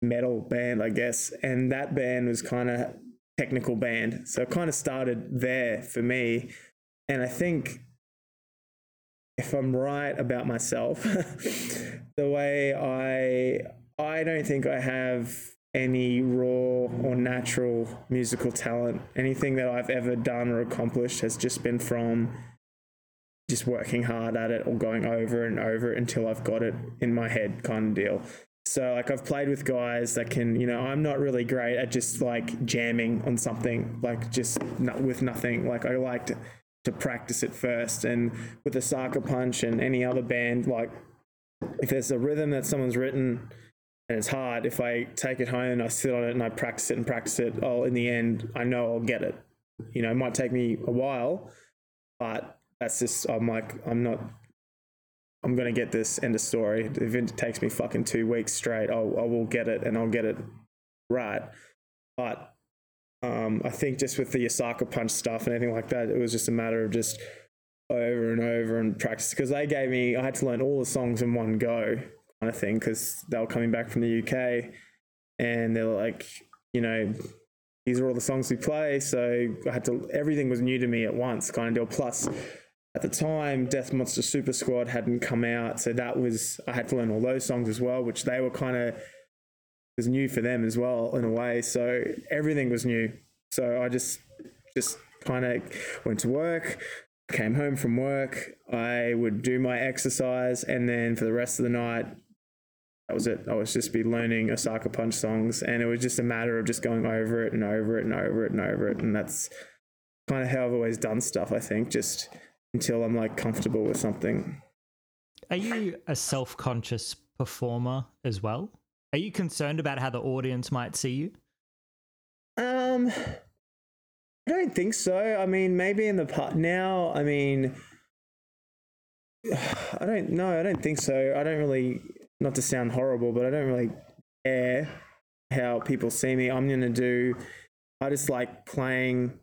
S2: metal band, I guess. And that band was kind of technical band. So it kind of started there for me. And I think if I'm right about myself, the way I I don't think I have any raw or natural musical talent. Anything that I've ever done or accomplished has just been from just working hard at it or going over and over it until I've got it in my head kind of deal. So like I've played with guys that can, you know, I'm not really great at just like jamming on something, like just not with nothing. Like I like to, to practice it first. And with the Osaka Punch and any other band, like if there's a rhythm that someone's written and it's hard, if I take it home and I sit on it and I practice it and practice it, oh, in the end, I know I'll get it. You know, it might take me a while, but that's just, I'm like, I'm not, I'm going to get this end of story. If it takes me fucking two weeks straight, I'll, I will get it and I'll get it right. But um, I think just with the Osaka punch stuff and anything like that, it was just a matter of just over and over and practice because they gave me, I had to learn all the songs in one go kind of thing because they were coming back from the UK and they were like, you know, these are all the songs we play. So I had to, everything was new to me at once kind of deal. Plus, at the time, Death Monster Super Squad hadn't come out. So that was, I had to learn all those songs as well, which they were kind of, was new for them as well in a way. So everything was new. So I just, just kind of went to work, came home from work. I would do my exercise, and then for the rest of the night, that was it. I was just be learning Osaka Punch songs, and it was just a matter of just going over it and over it and over it and over it, and that's kind of how I've always done stuff. I think just until I'm like comfortable with something.
S1: Are you a self conscious performer as well? Are you concerned about how the audience might see you?
S2: Um, I don't think so. I mean, maybe in the part now. I mean, I don't know. I don't think so. I don't really. Not to sound horrible, but I don't really care how people see me. I'm gonna do. I just like playing.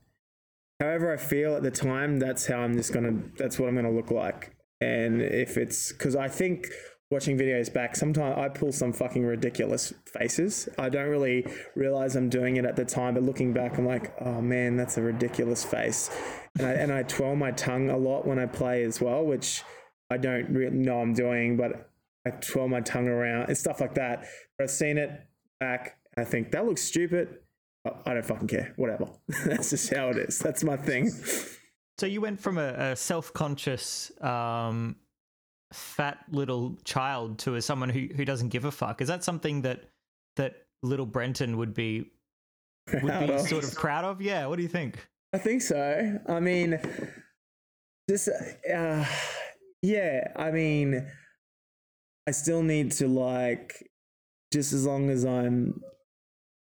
S2: However I feel at the time, that's how I'm just gonna. That's what I'm gonna look like. And if it's because I think watching videos back, sometimes I pull some fucking ridiculous faces. I don't really realize I'm doing it at the time, but looking back, I'm like, oh man, that's a ridiculous face. And I, and I twirl my tongue a lot when I play as well, which I don't really know I'm doing, but I twirl my tongue around and stuff like that. But I've seen it back, and I think that looks stupid. I don't fucking care. Whatever. That's just how it is. That's my thing.
S1: So you went from a, a self-conscious, um, fat little child to a someone who who doesn't give a fuck. Is that something that that little Brenton would be would
S2: Proud
S1: be
S2: of.
S1: sort of proud of? Yeah. What do you think?
S2: I think so. I mean, just uh, yeah. I mean, I still need to like, just as long as I'm,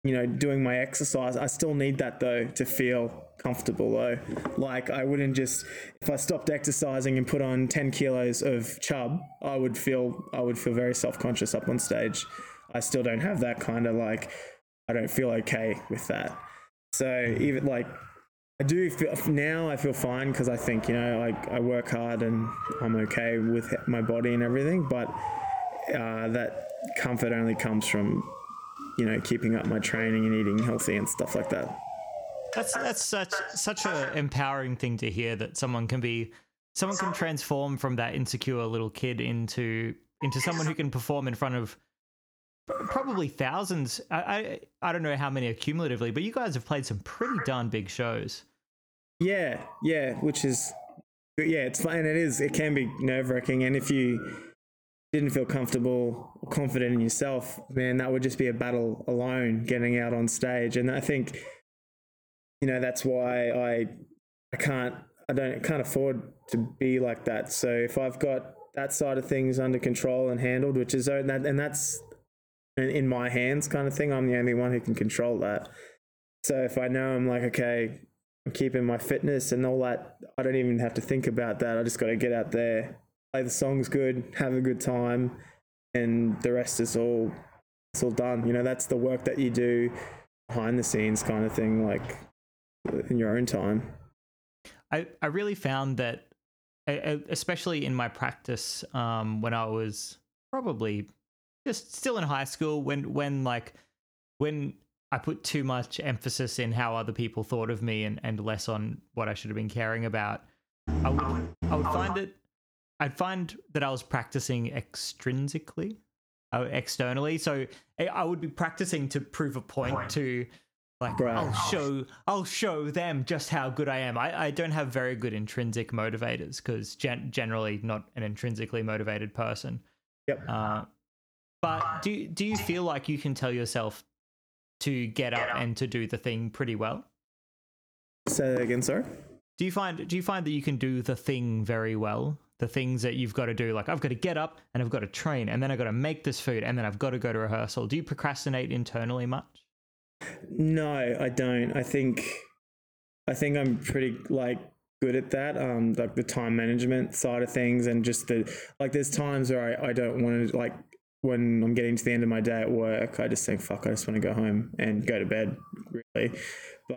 S2: you know, doing my exercise. I still need that though to feel comfortable though. Like I wouldn't just if I stopped exercising and put on ten kilos of chub, I would feel I would feel very self conscious up on stage. I still don't have that kind of like. I don't feel okay with that. So even like I do feel now I feel fine because I think you know I, I work hard and I'm okay with my body and everything, but uh, that comfort only comes from you know keeping up my training and eating healthy and stuff like that.
S1: That's that's such such a empowering thing to hear that someone can be someone can transform from that insecure little kid into into someone who can perform in front of probably thousands. I I, I don't know how many accumulatively, but you guys have played some pretty darn big shows.
S2: Yeah, yeah, which is yeah, it's and It is. It can be nerve wracking, and if you didn't feel comfortable or confident in yourself, man, that would just be a battle alone getting out on stage. And I think, you know, that's why I I can't I don't can't afford to be like that. So if I've got that side of things under control and handled, which is and that and that's in my hands kind of thing. I'm the only one who can control that. So if I know I'm like, okay, I'm keeping my fitness and all that, I don't even have to think about that. I just got to get out there, play the songs good, have a good time, and the rest is all it's all done. You know, that's the work that you do behind the scenes kind of thing, like in your own time.
S1: I, I really found that, especially in my practice, um, when I was probably just still in high school, when when like when I put too much emphasis in how other people thought of me and, and less on what I should have been caring about, I would I would find it I'd find that I was practicing extrinsically, uh, externally. So I- I would be practicing to prove a point to like. I'll show I'll show them just how good I am. I, I don't have very good intrinsic motivators because gen- generally not an intrinsically motivated person.
S2: Yep.
S1: Uh, but do do you feel like you can tell yourself to get up and to do the thing pretty well?
S2: Say that again, sorry.
S1: Do you find do you find that you can do the thing very well? The things that you've got to do, like I've got to get up and I've got to train, and then I've got to make this food, and then I've got to go to rehearsal. Do you procrastinate internally much?
S2: No, I don't. I think I think I'm pretty like good at that. Um, like the time management side of things, and just the like. There's times where I, I don't want to like when I'm getting to the end of my day at work. I just think fuck. I just want to go home and go to bed. Really,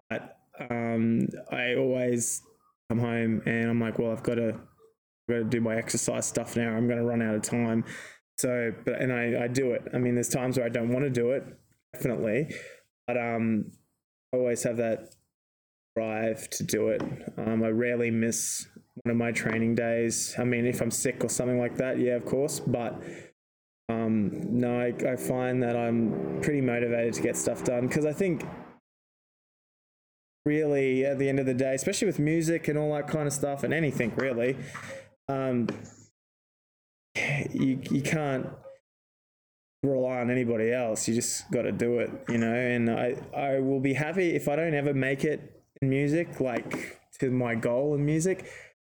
S2: but um, I always come home and I'm like, well, I've got to I've got to do my exercise stuff now. I'm going to run out of time. So, but and I I do it. I mean, there's times where I don't want to do it, definitely but um, I always have that drive to do it. Um, I rarely miss one of my training days. I mean, if I'm sick or something like that, yeah, of course. But um, no, I, I find that I'm pretty motivated to get stuff done because I think really at the end of the day, especially with music and all that kind of stuff and anything really, um, you you can't rely on anybody else. You just got to do it, you know. And I, I will be happy if I don't ever make it in music, like to my goal in music,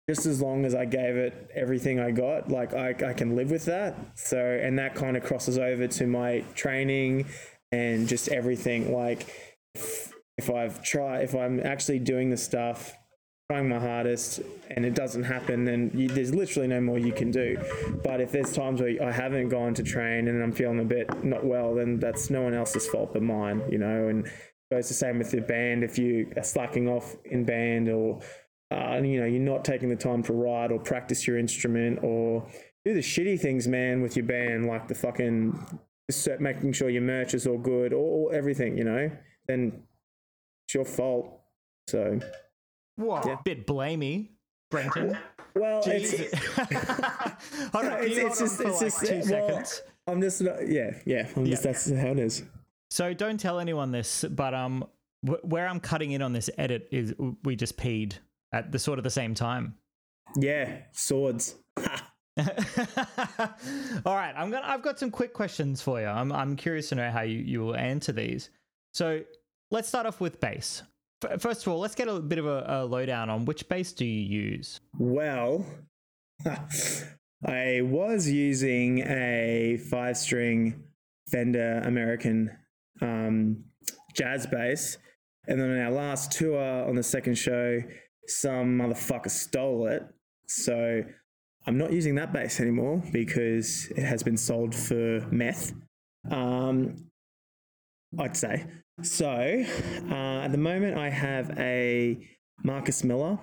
S2: just as long as I gave it everything I got. Like I, I can live with that. So, and that kind of crosses over to my training and just everything. Like if, I've tried, if I'm actually doing the stuff trying my hardest and it doesn't happen, then you, there's literally no more you can do. But if there's times where I haven't gone to train and I'm feeling a bit not well, then that's no one else's fault but mine, you know. And goes the same with the band. If you are slacking off in band or uh, you know, you're not taking the time to write or practice your instrument or do the shitty things, man, with your band, like the fucking making sure your merch is all good or, or everything, you know, then it's your fault. So,
S1: what? Yeah. Bit blamey, Brenton.
S2: Well, it's, hold on, it's, it's just, it's just, two well, seconds. I'm just, not, yeah, yeah, I'm yeah. just, that's how it is.
S1: So don't tell anyone this, but um, where I'm cutting in on this edit is we just peed at the sort of the same time.
S2: Yeah, swords.
S1: All right, I'm gonna. I've got some quick questions for you. I'm I'm curious to know how you you will answer these. So let's start off with bass. First of all, let's get a bit of a, a lowdown on which bass do you use.
S2: Well, I was using a five string Fender American um, jazz bass, and then on our last tour on the second show, some motherfucker stole it. So I'm not using that bass anymore because it has been sold for meth. Um, I'd say. So uh, at the moment, I have a Marcus Miller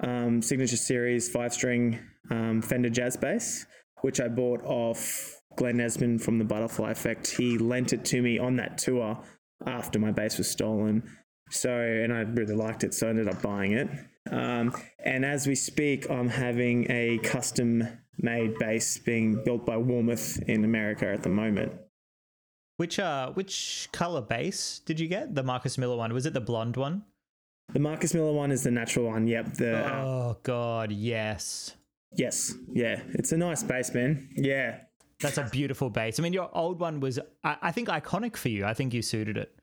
S2: um, signature series five string um, Fender jazz bass, which I bought off Glenn Esmond from the Butterfly Effect. He lent it to me on that tour after my bass was stolen. So, and I really liked it, so I ended up buying it. Um, and as we speak, I'm having a custom made bass being built by Warmoth in America at the moment.
S1: Which uh, which color bass did you get? The Marcus Miller one? Was it the blonde one?
S2: The Marcus Miller one is the natural one. Yep. The
S1: uh, oh god, yes.
S2: Yes. Yeah. It's a nice bass, man. Yeah.
S1: That's a beautiful bass. I mean, your old one was, I, I think, iconic for you. I think you suited it.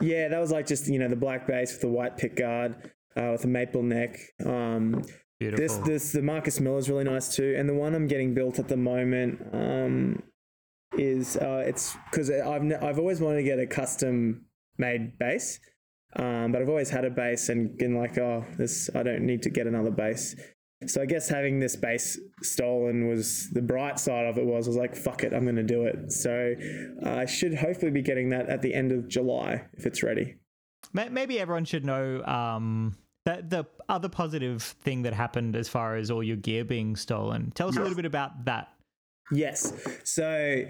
S2: Yeah, that was like just you know the black bass with the white pick guard uh, with a maple neck. Um, Beautiful. This this the Marcus Miller is really nice too, and the one I'm getting built at the moment um, is uh, it's because I've I've always wanted to get a custom made bass, um, but I've always had a bass and been like, oh, this I don't need to get another bass. So I guess having this bass stolen was the bright side of it was I was like, fuck it, I'm going to do it. So uh, I should hopefully be getting that at the end of July if it's ready.
S1: Maybe everyone should know um, that the other positive thing that happened as far as all your gear being stolen. Tell us a little bit about that.
S2: Yes. So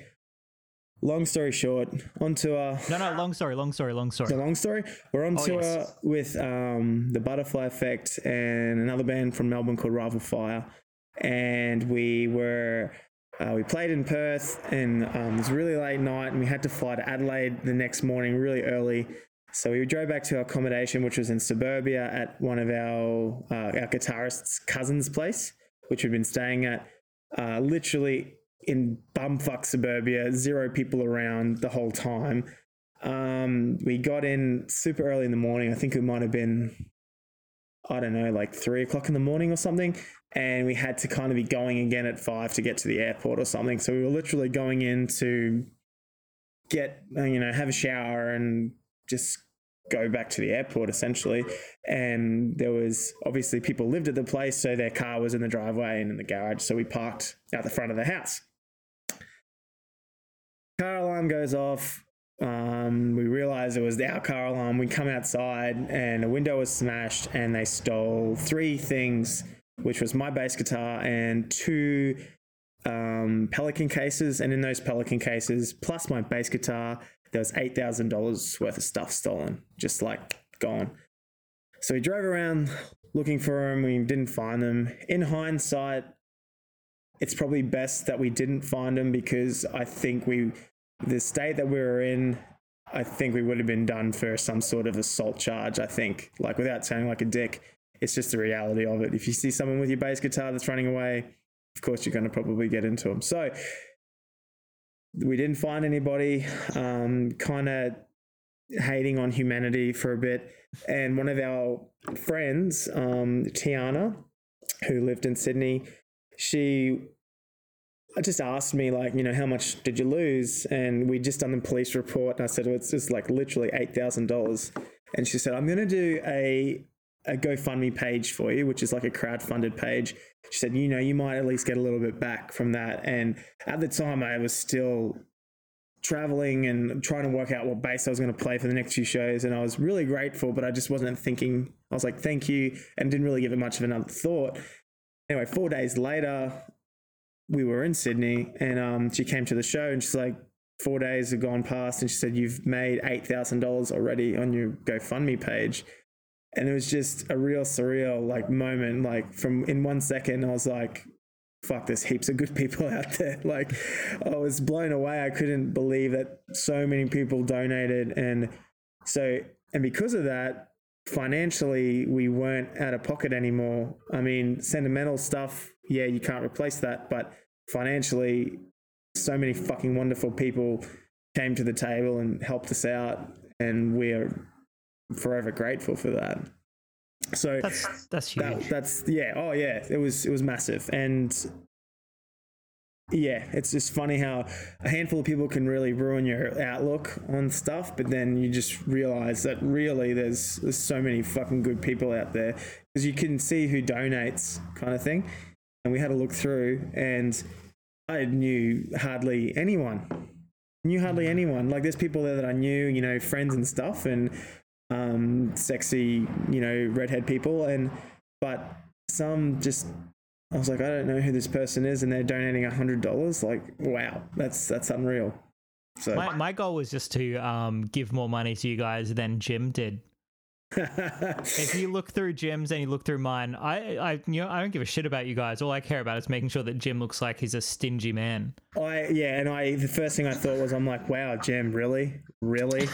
S2: long story short, on tour.
S1: No, no, long story, long story, long story.
S2: The long story. We're on oh, tour yes. with um, the Butterfly Effect and another band from Melbourne called Rival Fire, and we were. Uh, we played in Perth and um, it was really late night and we had to fly to Adelaide the next morning really early. So we drove back to our accommodation, which was in suburbia at one of our uh, our guitarist's cousin's place, which we'd been staying at. Uh, literally in bumfuck suburbia, zero people around the whole time. Um, we got in super early in the morning. I think it might have been, I don't know, like three o'clock in the morning or something. And we had to kind of be going again at five to get to the airport or something. So we were literally going in to get, you know, have a shower and just go back to the airport essentially. And there was obviously people lived at the place, so their car was in the driveway and in the garage. So we parked out the front of the house car alarm goes off. Um, we realize it was our car alarm. We come outside and a window was smashed, and they stole three things, which was my bass guitar and two um, Pelican cases. And in those Pelican cases, plus my bass guitar, there was eight thousand dollars worth of stuff stolen, just like gone. So we drove around looking for them. We didn't find them. In hindsight, it's probably best that we didn't find them because I think we the state that we were in, I think we would have been done for some sort of assault charge. I think, like without sounding like a dick, it's just the reality of it. If you see someone with your bass guitar that's running away, of course you're going to probably get into them. So we didn't find anybody. Um, kind of hating on humanity for a bit, and one of our friends, um, Tiana, who lived in Sydney, she just asked me like, you know, how much did you lose? And we just done the police report, and I said, well, it's just like literally eight thousand dollars. And she said, I'm going to do a a GoFundMe page for you, which is like a crowd-funded page. She said, you know, you might at least get a little bit back from that. And at the time, I was still traveling and trying to work out what bass I was going to play for the next few shows. And I was really grateful, but I just wasn't thinking I was like, thank you, and didn't really give it much of another thought. Anyway, four days later, we were in Sydney, and um, she came to the show, and she's like, four days have gone past, and she said, you've made eight thousand dollars already on your GoFundMe page. And it was just a real surreal like moment. Like from in one second, I was like, fuck, there's heaps of good people out there. Like, I was blown away. I couldn't believe that so many people donated. And so, and because of that, financially, we weren't out of pocket anymore. I mean, sentimental stuff, yeah, you can't replace that. But financially, so many fucking wonderful people came to the table and helped us out. And we're forever grateful for that. So
S1: That's that's huge.
S2: that, that's yeah. Oh yeah, it was it was massive, and yeah, it's just funny how a handful of people can really ruin your outlook on stuff, but then you just realize that really there's there's so many fucking good people out there because you can see who donates, kind of thing. And we had a look through, and I knew hardly anyone. Knew hardly anyone. Like there's people there that I knew, you know, friends and stuff, and um, sexy, you know, redhead people, and but some just I was like, I don't know who this person is, and they're donating hundred dollars. Like, wow, that's that's unreal. So
S1: My, my goal was just to um, give more money to you guys than Jim did. If you look through Jim's and you look through mine, I, I, you know, I don't give a shit about you guys. All I care about is making sure that Jim looks like he's a stingy man.
S2: I yeah, and I the first thing I thought was, I'm like, wow, Jim, really, really,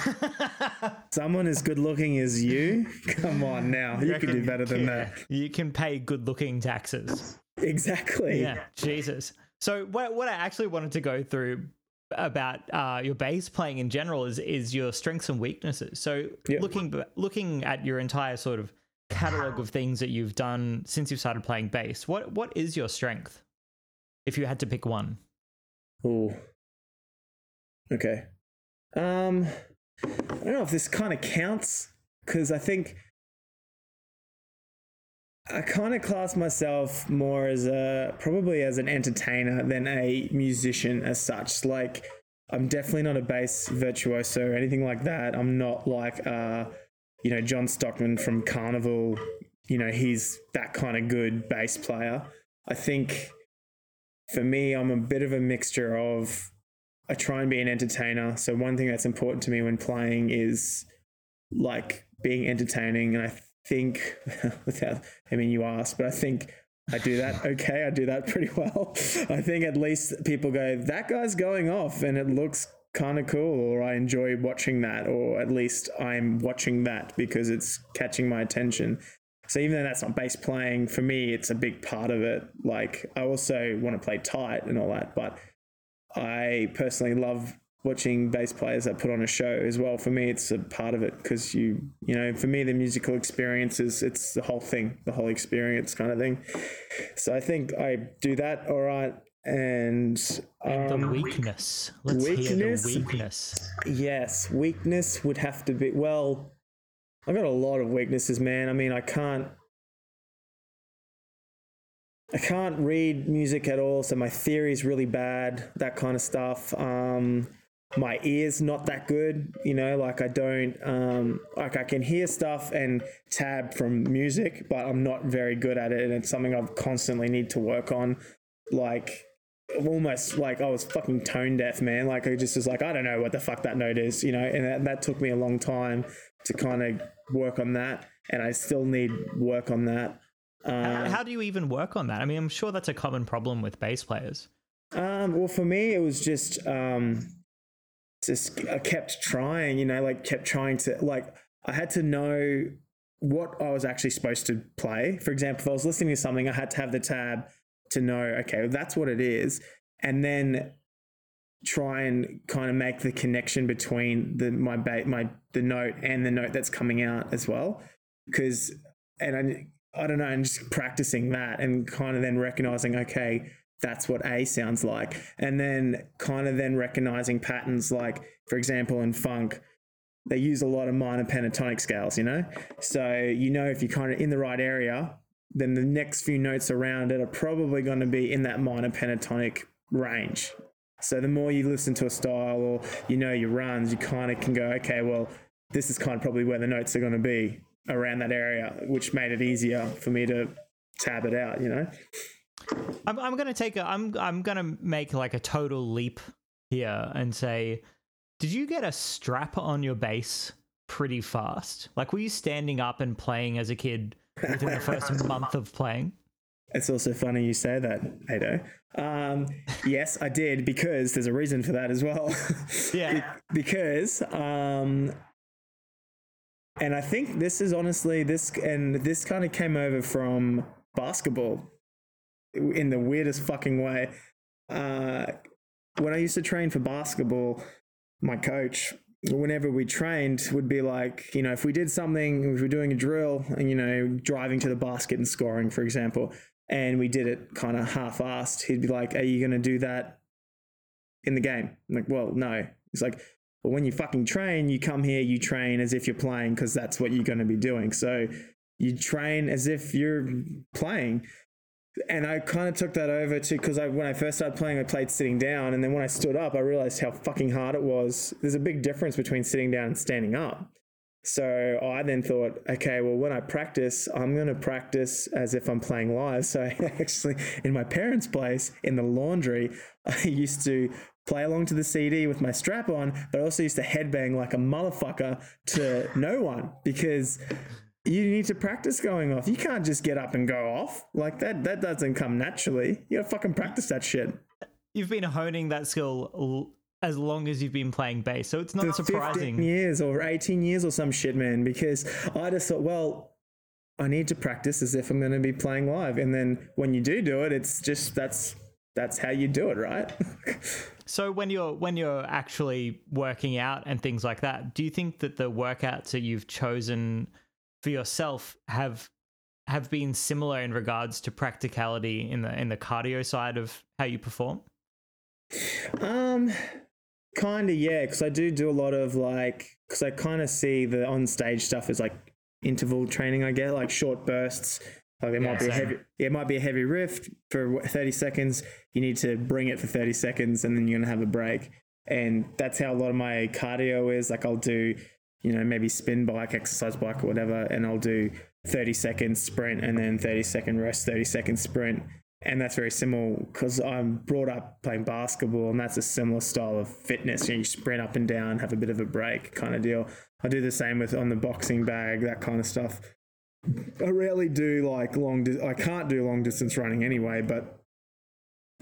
S2: someone as good looking as you? Come on now, you could do better than that.
S1: You can pay good-looking taxes.
S2: Exactly.
S1: Yeah, Jesus. So what what I actually wanted to go through about uh, your bass playing in general is is your strengths and weaknesses. So
S2: Yeah.
S1: looking looking at your entire sort of catalog of things that you've done since you've started playing bass, what what is your strength? If you had to pick one,
S2: Ooh. Okay. Um, I don't know if this kind of counts because I think I kind of class myself more as a probably as an entertainer than a musician as such. Like, I'm definitely not a bass virtuoso or anything like that. I'm not like, uh, you know, Jon Stockman from Karnivool. You know, he's that kind of good bass player. I think for me, I'm a bit of a mixture of I try and be an entertainer. So one thing that's important to me when playing is like being entertaining. And I think without I mean you asked, but I think I do that okay. I do that pretty well. I think at least people go, that guy's going off and it looks kind of cool or I enjoy watching that or at least I'm watching that because it's catching my attention. So even though that's not bass playing, for me it's a big part of it. Like I also want to play tight and all that, but I personally love watching bass players that put on a show as well. For me, it's a part of it because you, you know, for me, the musical experience is it's the whole thing, the whole experience kind of thing. So I think I do that all right. And
S1: the
S2: um,
S1: weakness. Let's hear
S2: weakness?
S1: the weakness.
S2: yes, weakness would have to be well. I've got a lot of weaknesses, man. I mean, I can't. I can't read music at all, so my theory is really bad. That kind of stuff. Um, my ears not that good, you know. Like I don't um, like I can hear stuff and tab from music, but I'm not very good at it, and it's something i've constantly need to work on. Like almost like I was fucking tone deaf, man. Like I just was like, I don't know what the fuck that note is, you know, and that, that took me a long time to kind of work on that, and I still need work on that.
S1: How,
S2: Um,
S1: how do you even work on that? I mean, I'm sure that's a common problem with bass players.
S2: um, well, for me, it was just um, just uh, I kept trying, you know, like kept trying to like I had to know what I was actually supposed to play. For example, if I was listening to something, I had to have the tab to know, okay, that's what it is, and then try and kind of make the connection between the my ba- my the note and the note that's coming out as well, because and I I don't know, and just practicing that and kind of then recognizing, okay, that's what A sounds like, and then kind of then recognizing patterns like, for example, in funk, they use a lot of minor pentatonic scales, you know? So you know if you're kind of in the right area, then the next few notes around it are probably going to be in that minor pentatonic range. So the more you listen to a style or you know your runs, you kind of can go, okay, well, this is kind of probably where the notes are going to be. around that area, which made it easier for me to tab it out. You know.
S1: I'm, I'm gonna take a I'm I'm gonna make like a total leap here and say, did you get a strap on your bass pretty fast? Like, were you standing up and playing as a kid within the first month of playing?
S2: It's also funny you say that, Ado. Um, yes, I did because there's a reason for that as well.
S1: Yeah.
S2: because, um, and I think this is honestly this, and this kind of came over from basketball in the weirdest fucking way. Uh, when I used to train for basketball, my coach, whenever we trained, would be like, you know, if we did something, if we were doing a drill and, you know, driving to the basket and scoring, for example, and we did it kind of half assed, he'd be like, Are you going to do that in the game? I'm like, Well, no. He's like, Well, when you fucking train, you come here, you train as if you're playing because that's what you're going to be doing. So you train as if you're playing and I kind of took that over to because I when I first started playing, I played sitting down, and then when I stood up, I realized how fucking hard it was. There's a big difference between sitting down and standing up. So I then thought, okay, well, when I practice, I'm going to practice as if I'm playing live. So actually, in my parents' place, in the laundry, I used to play along to the CD with my strap on, but I also used to headbang like a motherfucker to no one because you need to practice going off. You can't just get up and go off like that. That doesn't come naturally. You gotta fucking practice that shit.
S1: You've been honing that skill l- as long as you've been playing bass, so it's not
S2: For
S1: surprising.
S2: 15 years or 18 years or some shit, man. Because I just thought, well, I need to practice as if I'm going to be playing live, and then when you do do it, it's just that's that's how you do it, right?
S1: So when you're when you're actually working out and things like that, do you think that the workouts that you've chosen for yourself have have been similar in regards to practicality in the in the cardio side of how you perform?
S2: Um, kind of, yeah. Because I do do a lot of like, because I kind of see the on stage stuff as like interval training. I get like short bursts. Like it
S1: Yeah,
S2: might be a heavy, it might be a heavy riff for thirty seconds. You need to bring it for thirty seconds, and then you're gonna have a break. And that's how a lot of my cardio is. Like I'll do, you know, maybe spin bike, exercise bike, or whatever, and I'll do thirty second sprint, and then thirty second rest, thirty second sprint, and that's very similar because I'm brought up playing basketball, and that's a similar style of fitness. You, know, you sprint up and down, have a bit of a break, kind of deal. I do the same with on the boxing bag, that kind of stuff. I rarely do like long. Di- I can't do long distance running anyway, but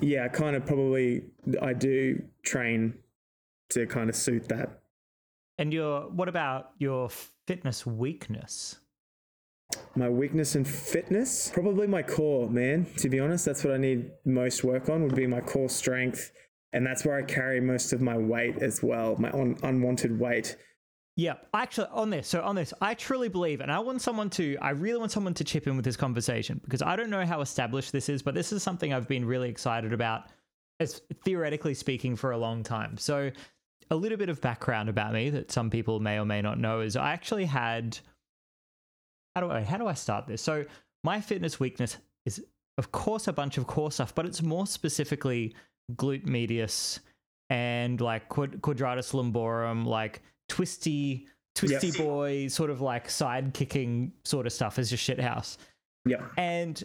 S2: yeah, I kind of probably I do train to kind of suit that.
S1: And your what about your fitness weakness?
S2: My weakness and fitness, probably my core, man. To be honest, that's what I need most work on. Would be my core strength, and that's where I carry most of my weight as well. My un- unwanted weight.
S1: Yeah, actually, on this, so on this, I truly believe, and I want someone to, I really want someone to chip in with this conversation because I don't know how established this is, but this is something I've been really excited about, as theoretically speaking, for a long time. So, a little bit of background about me that some people may or may not know is I actually had, how do I, how do I start this? So, my fitness weakness is, of course, a bunch of core stuff, but it's more specifically glute medius and like quad- quadratus lumborum, like twisty, twisty
S2: Yes.
S1: boy, sort of like side kicking sort of stuff is your shit house.
S2: Yep.
S1: And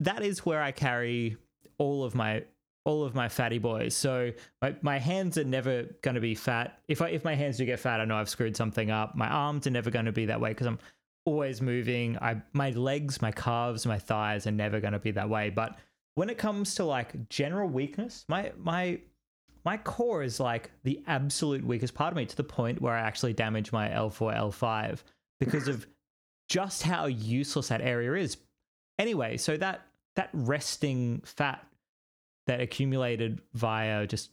S1: that is where I carry all of my all of my fatty boys. So my, my hands are never going to be fat. If I if my hands do get fat, I know I've screwed something up. My arms are never going to be that way because I'm always moving. I my legs, my calves, my thighs are never going to be that way. But when it comes to like general weakness, my my my core is like the absolute weakest part of me to the point where I actually damage my L4, L5 because of just how useless that area is. Anyway, so that that resting fat that accumulated via just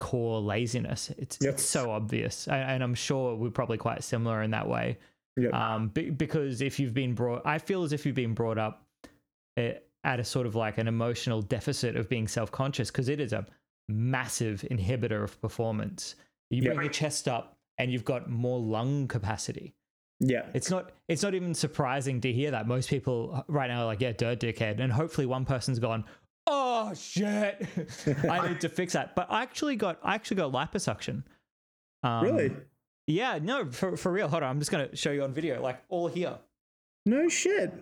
S1: core laziness, it's
S2: Yep.
S1: it's so obvious, and, I'm sure we're probably quite similar in that way.
S2: Yep.
S1: Um, be, because if you've been brought, I feel as if you've been brought up uh, at a sort of like an emotional deficit of being self conscious because it is a massive inhibitor of performance. You bring your chest up and you've got more lung capacity.
S2: yeah.
S1: It's not it's not even surprising to hear that. Most people right now are like, yeah, dirt dickhead. And hopefully one person's gone, oh shit. I need to fix that. But I actually got I actually got liposuction. Um,
S2: really?
S1: Yeah, no, for, for real. Hold on. I'm just gonna show you on video, like all here.
S2: No shit.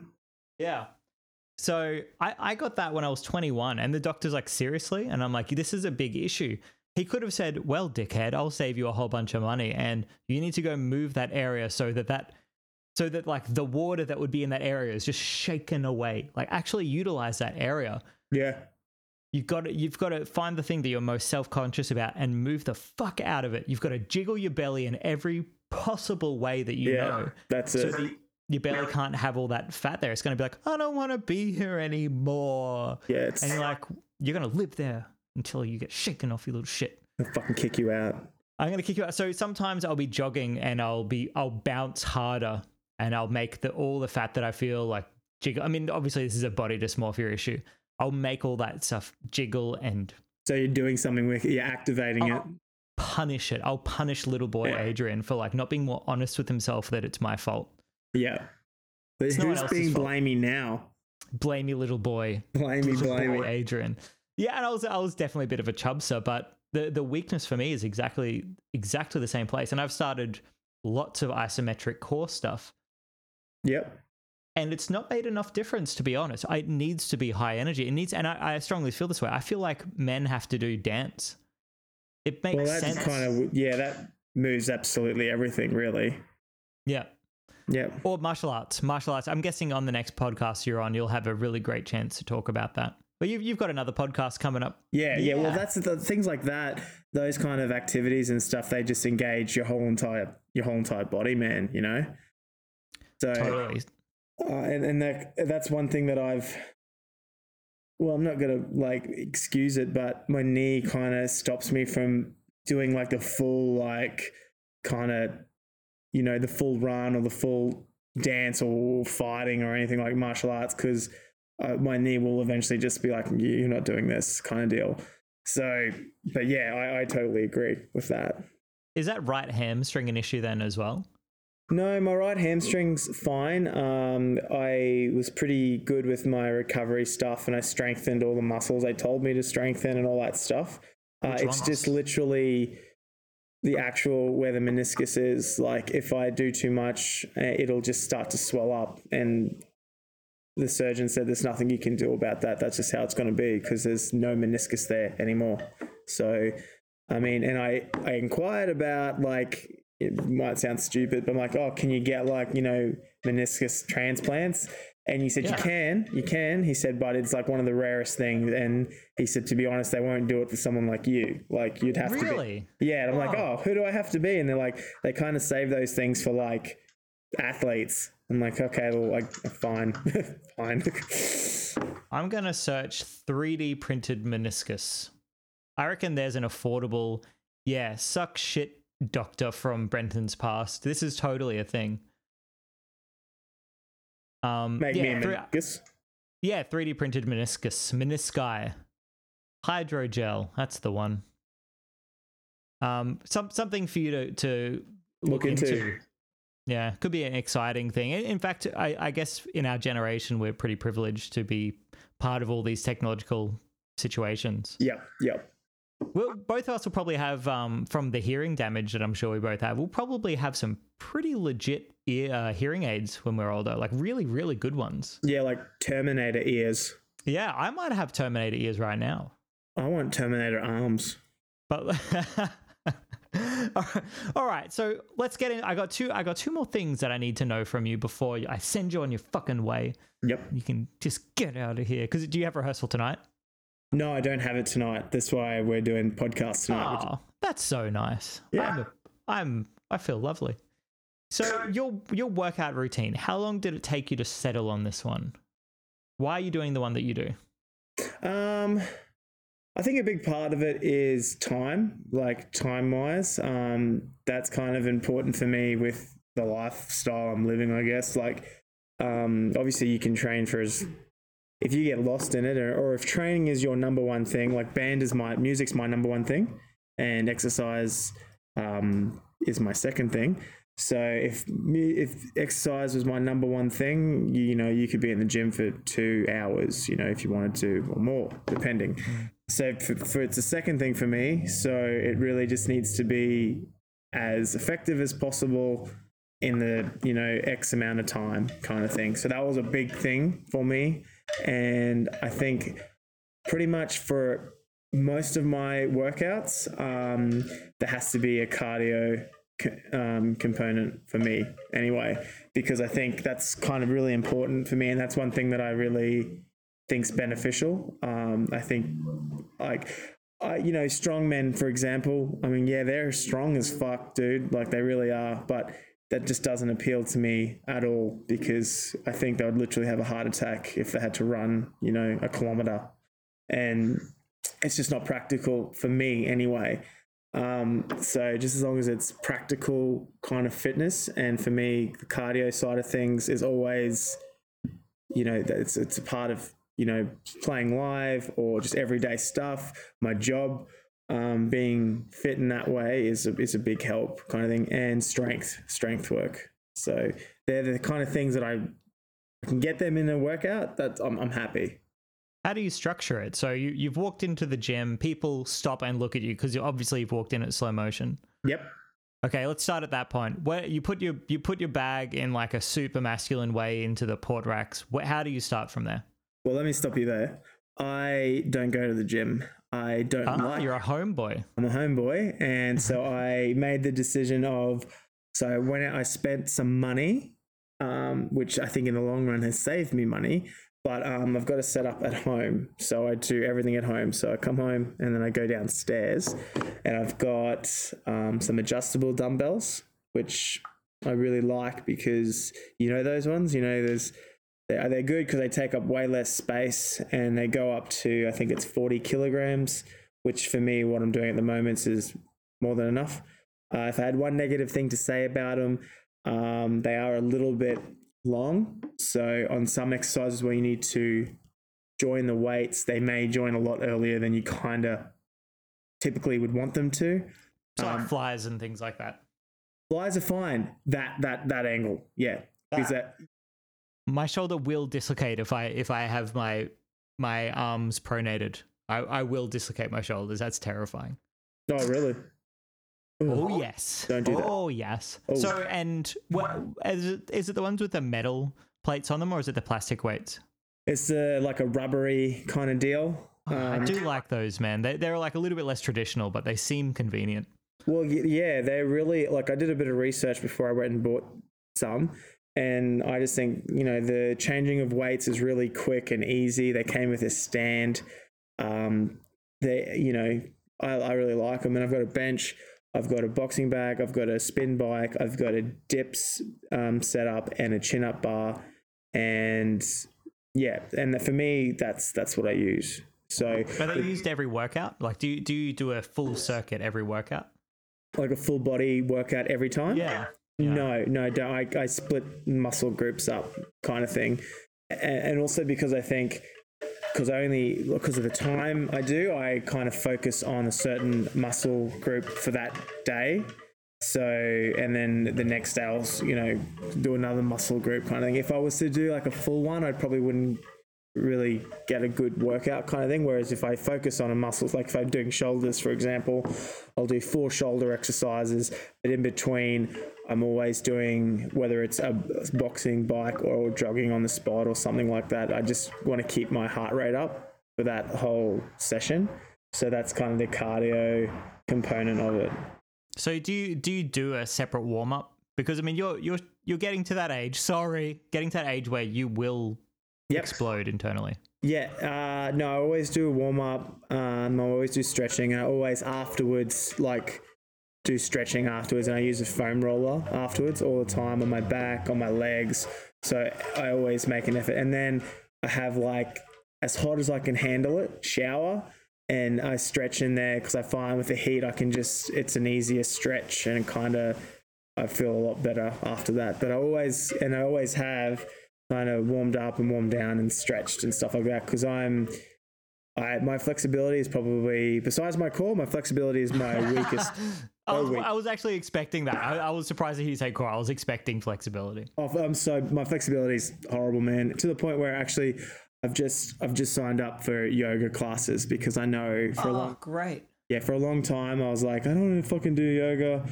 S1: Yeah. So I, I got that when I was 21, and the doctor's like, seriously? And I'm like, this is a big issue. He could have said, well, dickhead, I'll save you a whole bunch of money, and you need to go move that area so that that so that like the water that would be in that area is just shaken away. Like actually utilize that area.
S2: Yeah.
S1: You've got to, you've got to find the thing that you're most self-conscious about and move the fuck out of it. You've got to jiggle your belly in every possible way that you
S2: Yeah.
S1: know.
S2: That's
S1: So
S2: it.
S1: the, your belly can't have all that fat there. It's going to be like, I don't want to be here anymore.
S2: yeah, it's
S1: And you're like, you're going to live there until you get shaken off, your little shit.
S2: I'll fucking kick you out.
S1: I'm going to kick you out. So sometimes I'll be jogging and I'll be, I'll bounce harder and I'll make the, all the fat that I feel like jiggle. I mean, obviously this is a body dysmorphia issue. I'll make all that stuff jiggle and
S2: So you're doing something with you're activating it.
S1: I'll punish it. I'll punish little boy
S2: Yeah.
S1: Adrian for like not being more honest with himself that it's my fault.
S2: Yeah. But
S1: It's
S2: who's being blamey now?
S1: Blamey little boy.
S2: Blamey,
S1: little boy
S2: blamey.
S1: Adrian. Yeah, and I was I was definitely a bit of a chubster, but the the weakness for me is exactly exactly the same place. And I've started lots of isometric core stuff,
S2: Yep.
S1: And it's not made enough difference to be honest. It needs to be high energy. It needs, and I, I strongly feel this way. I feel like men have to do dance. It makes
S2: Well, that's
S1: sense.
S2: kind of yeah. That moves absolutely everything, really.
S1: yeah.
S2: yeah
S1: Or martial arts. Martial arts. I'm guessing on the next podcast you're on, you'll have a really great chance to talk about that. But you've, you've got another podcast coming up.
S2: Yeah, yeah, Well, that's the things like that. Those kind of activities and stuff. They just engage your whole entire your whole entire body, man. You know. So,
S1: Totally.
S2: Uh, and and that that's one thing that I've. Well, I'm not gonna like excuse it, but my knee kind of stops me from doing like the full like kind of, you know, the full run or the full dance or fighting or anything like martial arts because uh, my knee will eventually just be like, "You- you're not doing this kind of deal. So, but yeah, I, I totally agree with that.
S1: Is that right hamstring an issue then as well?
S2: No, my right hamstring's fine. Um, I was pretty good with my recovery stuff and I strengthened all the muscles they told me to strengthen and all that stuff. Uh, it's just literally the actual where the meniscus is. Like, if I do too much, uh, it'll just start to swell up. And the surgeon said there's nothing you can do about that. That's just how it's going to be because there's no meniscus there anymore. So, I mean, and I, I inquired about like, it might sound stupid, but I'm like, oh, can you get like, you know, meniscus transplants? And he said,
S1: Yeah.
S2: you can, you can. He said, but it's like one of the rarest things. And he said, to be honest, they won't do it for someone like you. Like, you'd have to be.
S1: Really?
S2: Yeah. And I'm like, oh, who do I have to be? And they're like, they kind of save those things for like athletes. I'm like, okay, well, like, fine, fine.
S1: I'm going to search 3D printed meniscus. I reckon there's an affordable, yeah, suck shit doctor from Brenton's past. This is totally a thing. Um,
S2: Make
S1: yeah,
S2: me a
S1: three-
S2: meniscus.
S1: yeah, 3D printed meniscus, menisci, hydrogel. That's the one. Um, some something for you to to look,
S2: Look into.
S1: into. Yeah, could be an exciting thing. In fact, I, I guess in our generation, we're pretty privileged to be part of all these technological situations.
S2: Yeah, yep.
S1: Well, both of us will probably have, um, from the hearing damage that I'm sure we both have, we'll probably have some pretty legit ear, uh, hearing aids when we're older, like really, really good ones.
S2: Yeah, like Terminator ears.
S1: Yeah, I might have Terminator ears right now.
S2: I want Terminator arms.
S1: But all right, so let's get in. I got two. I got two more things that I need to know from you before I send you on your fucking way.
S2: Yep.
S1: You can just get out of here. Because do you have rehearsal tonight?
S2: No, I don't have it tonight. That's why we're doing podcasts tonight.
S1: Oh, that's so nice.
S2: Yeah.
S1: I'm, I'm. I feel lovely. So your your workout routine. How long did it take you to settle on this one? Why are you doing the one that you do?
S2: Um, I think a big part of it is time, like time wise. Um, that's kind of important for me with the lifestyle I'm living, I guess. Like, um, obviously, you can train for as if you get lost in it, or, or if training is your number one thing, like band is my music's my number one thing, and exercise um, is my second thing. So if if exercise was my number one thing, you, you know, you could be in the gym for two hours, you know, if you wanted to, or more, depending. So for, for it's a second thing for me. So it really just needs to be as effective as possible in the you know x amount of time kind of thing so that was a big thing for me and i think pretty much for most of my workouts um, there has to be a cardio um, component for me anyway because i think that's kind of really important for me and that's one thing that i really think's beneficial um, i think like uh, you know, strong men, for example. I mean, yeah, they're strong as fuck, dude. Like they really are. But that just doesn't appeal to me at all because I think they would literally have a heart attack if they had to run, you know, a kilometer. And it's just not practical for me anyway. Um, so just as long as it's practical kind of fitness, and for me, the cardio side of things is always, you know, it's it's a part of you know, playing live or just everyday stuff, my job, um, being fit in that way is a, is a big help kind of thing and strength, strength work. So they're the kind of things that I, I can get them in a workout that I'm, I'm happy.
S1: How do you structure it? So you, you've walked into the gym, people stop and look at you because you obviously you've walked in at slow motion.
S2: Yep.
S1: Okay, let's start at that point. Where you put your you put your bag in like a super masculine way into the port racks. How do you start from there?
S2: Well, let me stop you there. I don't go to the gym. I don't
S1: ah,
S2: like.
S1: You're a homeboy.
S2: I'm a homeboy, and so I made the decision of. So when I spent some money, um, which I think in the long run has saved me money, but um, I've got to set up at home. So I do everything at home. So I come home and then I go downstairs, and I've got um, some adjustable dumbbells, which I really like because you know those ones. You know, there's they're, they're good because they take up way less space and they go up to, I think it's 40 kilograms, which for me, what I'm doing at the moment is more than enough. Uh, if I had one negative thing to say about them, um, they are a little bit long. So on some exercises where you need to join the weights, they may join a lot earlier than you kind of typically would want them to.
S1: So um, like flies and things like that.
S2: Flies are fine. That that that angle, yeah, because that
S1: my shoulder will dislocate if I if I have my my arms pronated. I, I will dislocate my shoulders. That's terrifying.
S2: Oh really?
S1: Oh yes.
S2: Don't do that.
S1: Oh yes. Oh. So and what is it, is it the ones with the metal plates on them or is it the plastic weights?
S2: It's uh, like a rubbery kind of deal.
S1: Um, I do like those, man. They they're like a little bit less traditional, but they seem convenient.
S2: Well, yeah, they're really like I did a bit of research before I went and bought some, and I just think, you know, the changing of weights is really quick and easy. They came with a stand. Um, they, you know, I, I really like them. And I've got a bench, I've got a boxing bag, I've got a spin bike, I've got a dips um, set up and a chin up bar. And yeah, and for me, that's that's what I use. So,
S1: are they used every workout? Like, do you, do you do a full circuit every workout?
S2: Like a full body workout every time?
S1: Yeah.
S2: Yeah. No, no. I, I split muscle groups up, kind of thing, and, and also because I think because I only because of the time I do, I kind of focus on a certain muscle group for that day. So, and then the next day I'll, you know, do another muscle group kind of thing. If I was to do like a full one, I probably wouldn't really get a good workout kind of thing. Whereas if I focus on a muscle, like if I'm doing shoulders, for example, I'll do four shoulder exercises, but in between, I'm always doing whether it's a boxing bike or jogging on the spot or something like that. I just want to keep my heart rate up for that whole session. So that's kind of the cardio component of it.
S1: So do you do you do a separate warm up? Because I mean you're you're you're getting to that age, sorry, getting to that age where you will yep. explode internally.
S2: Yeah, uh, no, I always do a warm up. Um, I always do stretching, and I always afterwards like do stretching afterwards, and I use a foam roller afterwards all the time on my back, on my legs. So I always make an effort, and then I have like as hot as I can handle it, shower, and I stretch in there because I find with the heat I can just it's an easier stretch and kind of I feel a lot better after that. But I always and I always have kind of warmed up and warmed down and stretched and stuff like that because I'm I, my flexibility is probably besides my core, my flexibility is my weakest.
S1: I, was. I was actually expecting that. I, I was surprised that he said core. I was expecting flexibility.
S2: Oh, um, so my flexibility is horrible, man. To the point where actually, I've just I've just signed up for yoga classes because I know for
S1: oh,
S2: a long
S1: great.
S2: Yeah, for a long time I was like, I don't want to fucking do yoga,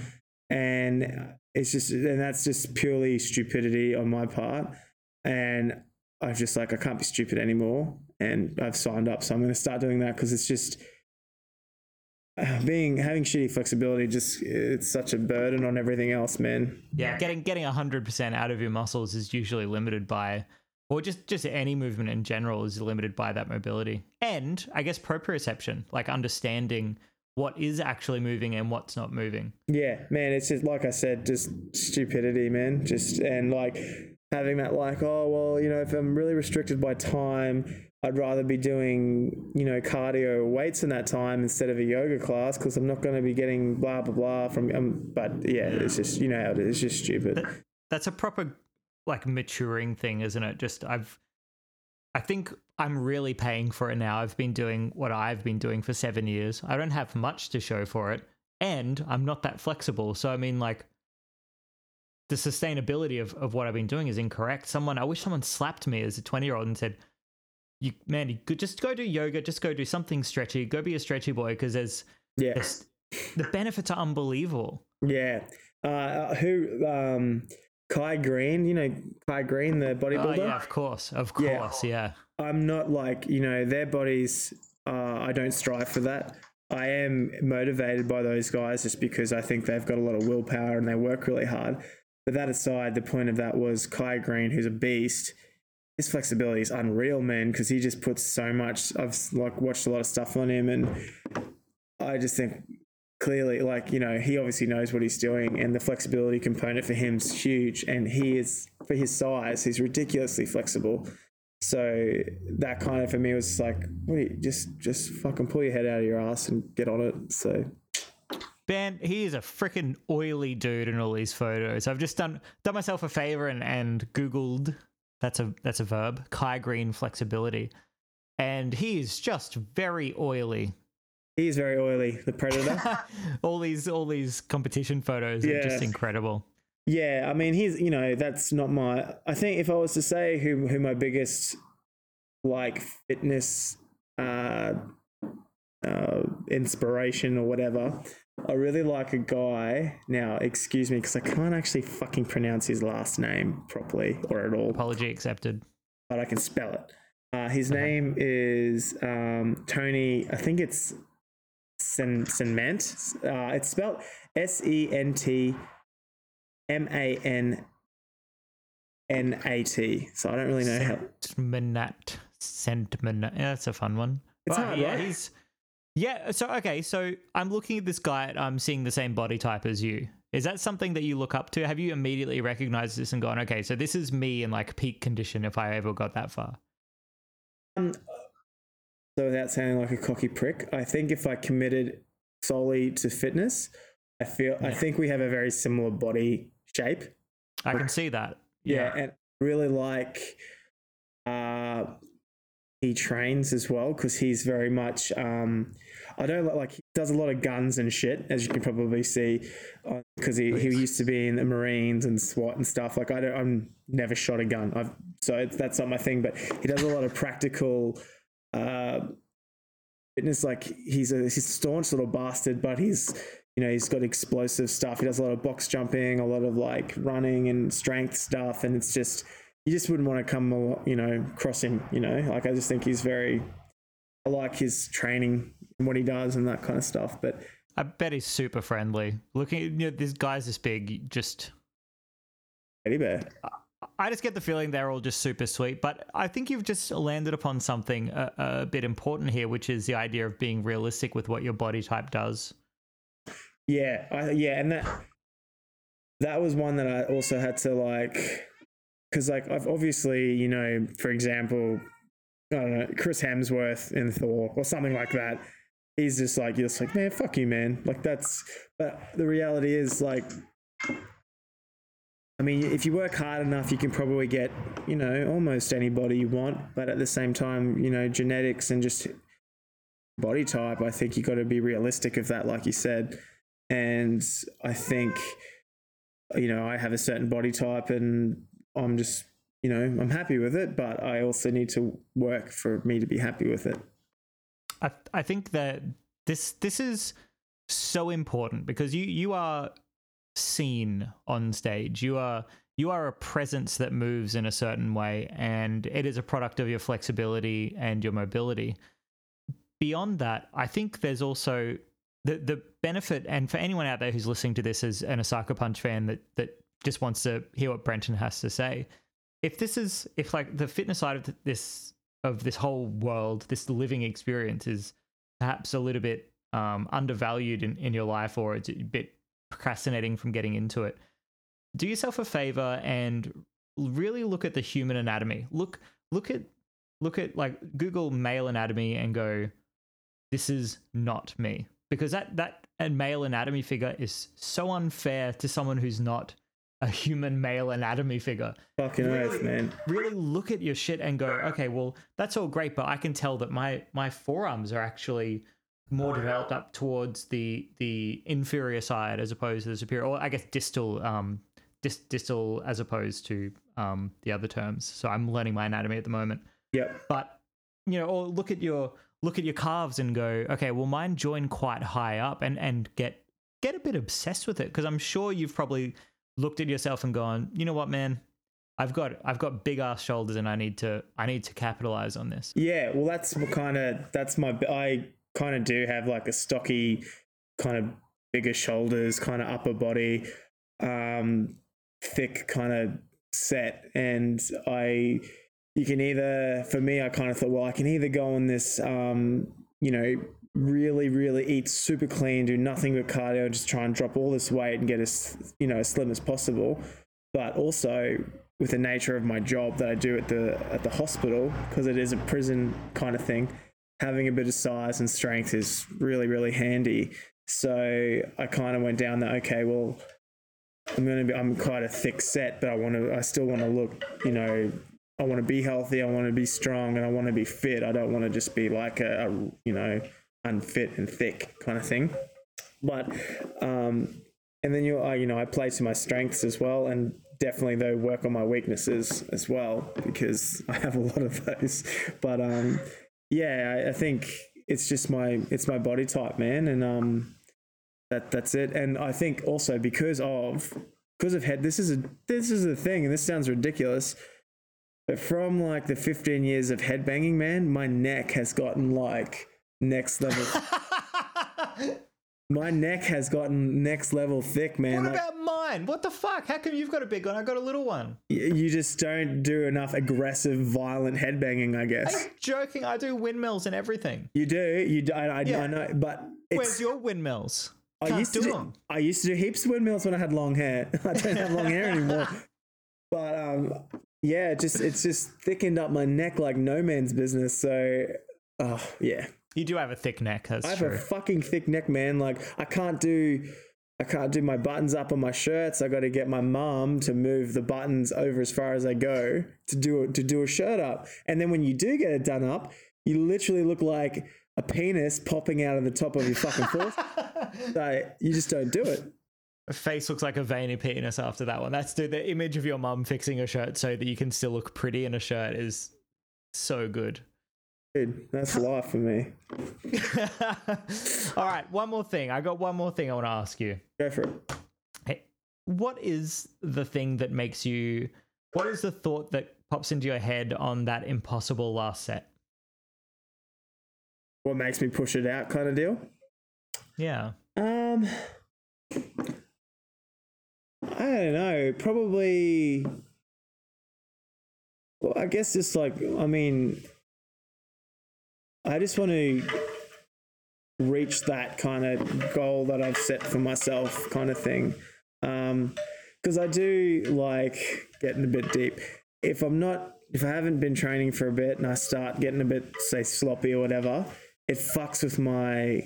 S2: and it's just, and that's just purely stupidity on my part. And I've just like, I can't be stupid anymore. And I've signed up. So I'm going to start doing that because it's just, being having shitty flexibility just it's such a burden on everything else man.
S1: Yeah, getting getting hundred percent out of your muscles is usually limited by, or just just any movement in general is limited by that mobility, and I guess proprioception, like understanding what is actually moving and what's not moving.
S2: yeah man it's just like i said just stupidity man. Just and like having that like oh well you know if i'm really restricted by time i'd rather be doing you know cardio weights in that time instead of a yoga class because i'm not going to be getting blah blah blah from um, but yeah it's just you know how it is it's just stupid
S1: That's a proper like maturing thing, isn't it? Just I've, I think I'm really paying for it now. I've been doing what I've been doing for seven years. I don't have much to show for it, and I'm not that flexible. So I mean, like. The sustainability of, of what I've been doing is incorrect. Someone, I wish someone slapped me as a 20 year old and said, you man, you just go do yoga, just go do something stretchy, go be a stretchy boy because there's,
S2: yeah
S1: there's the benefits are unbelievable.
S2: Yeah. Uh, who? Um, Kai Greene. You know Kai Greene, the
S1: Oh
S2: bodybuilder.
S1: yeah, of course, of
S2: Yeah.
S1: course, yeah.
S2: I'm not like you know their bodies. Uh, I don't strive for that. I am motivated by those guys just because I think they've got a lot of willpower and they work really hard. But that aside, the point of that was Kai Greene, who's a beast. His flexibility is unreal, man, because he just puts so much. I've like watched a lot of stuff on him, and I just think clearly, like, you know, he obviously knows what he's doing, and the flexibility component for him is huge. And he is, for his size, he's ridiculously flexible. So that kind of for me was like, wait, just just fucking pull your head out of your ass and get on it. So
S1: Ben, he is a freaking oily dude in all these photos. I've just done done myself a favor and, and Googled that's a that's a verb, Kai Greene flexibility. And he is just very oily.
S2: He's very oily, the predator.
S1: all these all these competition photos are just incredible.
S2: yeah, I mean, he's you know that's not my. I think if I was to say who who my biggest like fitness uh, uh, inspiration or whatever. I really like a guy. Now, excuse me, because I can't actually fucking pronounce his last name properly or at all.
S1: Apology accepted.
S2: but I can spell it. Uh, his name is um, Tony. I think it's Sen Cement. Uh, it's spelled S E N T M A N N A T. So I don't really know how.
S1: Sentmanat. Sentmanat. Yeah, that's a fun one.
S2: It's
S1: But
S2: hard,
S1: yeah,
S2: right?
S1: he's yeah. So okay, so I'm looking at this guy. and I'm seeing the same body type as you. Is that something that you look up to? Have you immediately recognized this and gone, okay, so this is me in like peak condition if I ever got that far?
S2: Um, so without sounding like a cocky prick, I think if I committed solely to fitness, I feel I think we have a very similar body shape.
S1: I can see that.
S2: yeah, and really like uh he trains as well because he's very much um i don't like he does a lot of guns and shit as you can probably see because he, he used to be in the marines and swat and stuff like i don't i'm never shot a gun i've so it's, that's not my thing but he does a lot of practical uh fitness like he's a he's a staunch little bastard but he's you know he's got explosive stuff he does a lot of box jumping a lot of like running and strength stuff and it's just you just wouldn't want to come you know cross him you know like i just think he's very i like his training and what he does and that kind of stuff but
S1: I bet he's super friendly. Looking, you know, this guy's this big. Just,
S2: Teddy Bear.
S1: I just get the feeling they're all just super sweet. But I think you've just landed upon something a, a bit important here, which is the idea of being realistic with what your body type does.
S2: Yeah, I, yeah, and that that was one that I also had to like, because like I've obviously you know, for example, I don't know, Chris Hemsworth in Thor or something like that. He's just like you're just like man, fuck you, man. Like that's, but the reality is like, I mean, if you work hard enough, you can probably get you know almost anybody you want. But at the same time, you know, genetics and just body type, I think you got to be realistic of that, like you said and I think you know I have a certain body type and I'm just you know I'm happy with it but I also need to work for me to be happy with it
S1: I I think that this this is so important because you you are seen on stage. You are you are a presence that moves in a certain way, and it is a product of your flexibility and your mobility. Beyond that, I think there's also the the benefit, and for anyone out there who's listening to this as an Osaka Punch fan that that just wants to hear what Brenton has to say, if this is if like the fitness side of this of this whole world, this living experience is perhaps a little bit um, undervalued in, in your life or it's a bit procrastinating from getting into it, do yourself a favor and really look at the human anatomy. Look look at look at like Google male anatomy and go, this is not me. Because that that and male anatomy figure is so unfair to someone who's not a human male anatomy figure.
S2: Fucking
S1: Really-
S2: earth, man.
S1: Really look at your shit and go, okay, well, that's all great, but I can tell that my my forearms are actually more developed up towards the the inferior side as opposed to the superior, or I guess distal, um, dis, distal as opposed to um the other terms. So I'm learning my anatomy at the moment
S2: Yep.
S1: but you know or look at your look at your calves and go okay well mine join quite high up and and get get a bit obsessed with it because i'm sure you've probably looked at yourself and gone you know what man i've got i've got big ass shoulders and i need to i need to capitalize on this
S2: Yeah, well, that's kind of that's my. I kind of do have like a stocky, kind of bigger shoulders, kind of upper body, um, thick kind of set, and I. You can either, for me, I kind of thought, well, I can either go on this, um, you know, really, really eat super clean, do nothing but cardio, just try and drop all this weight and get as, you know, as slim as possible. But also, with the nature of my job that I do at the at the hospital, because it is a prison kind of thing, having a bit of size and strength is really really handy. So I kind of went down that okay, well, I'm gonna be I'm quite a thick set, but I want to I still want to look, you know, I want to be healthy, I want to be strong, and I want to be fit. I don't want to just be like a, a you know unfit and thick kind of thing. But um, and then you uh, you know I play to my strengths as well, and definitely though work on my weaknesses as well because I have a lot of those. But um, yeah, I, I think it's just my it's my body type, man, and um, that that's it. And I think also because of because of head, this is a this is a thing, and this sounds ridiculous. But from like the 15 years of headbanging, man, my neck has gotten like next level. my neck has gotten next level thick, man.
S1: what
S2: Like,
S1: about mine what the fuck how come you've got a big one i got a little one
S2: you just don't do enough aggressive, violent headbanging, I guess.
S1: you joking i do windmills and everything
S2: You do, you do, I, I,
S1: Yeah.
S2: I know, but it's,
S1: where's your windmills
S2: I
S1: Can't
S2: used to
S1: do
S2: do. I used to do heaps of windmills when I had long hair. I don't have long hair anymore. But um, yeah, it just it's just thickened up my neck like no man's business. So, oh yeah,
S1: you do have a thick neck that's
S2: I have
S1: true
S2: a fucking thick neck, man. Like I can't do. I can't do my buttons up on my shirts. I got to get my mum to move the buttons over as far as I go to do it to do a shirt up. And then when you do get it done up, you literally look like a penis popping out of the top of your fucking forehead. so you just don't do it.
S1: A face looks like a veiny penis after that one. That's the, the image of your mum fixing a shirt so that you can still look pretty in a shirt is so good.
S2: Dude, that's life for me.
S1: All right, one more thing. I got one more thing I want to ask you.
S2: Go for it.
S1: Hey, what is the thing that makes you? What is the thought that pops into your head on that impossible last set?
S2: What makes me push it out, kind of deal.
S1: Yeah.
S2: Um, I don't know. Probably. Well, I guess just like I mean, I just want to reach that kind of goal that I've set for myself, kind of thing. Um, because I do like getting a bit deep. If I'm not, if I haven't been training for a bit and I start getting a bit, say, sloppy or whatever, it fucks with my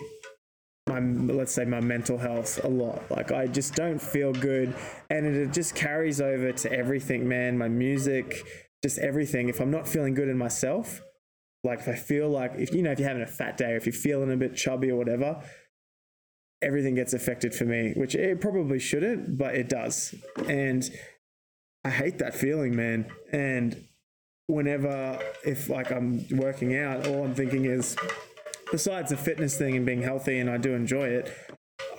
S2: my let's say my mental health a lot like i just don't feel good and it just carries over to everything man my music just everything if i'm not feeling good in myself like if i feel like if you know if you're having a fat day or if you're feeling a bit chubby or whatever everything gets affected for me which it probably shouldn't but it does and i hate that feeling man and whenever if like i'm working out all i'm thinking is besides the fitness thing and being healthy and I do enjoy it,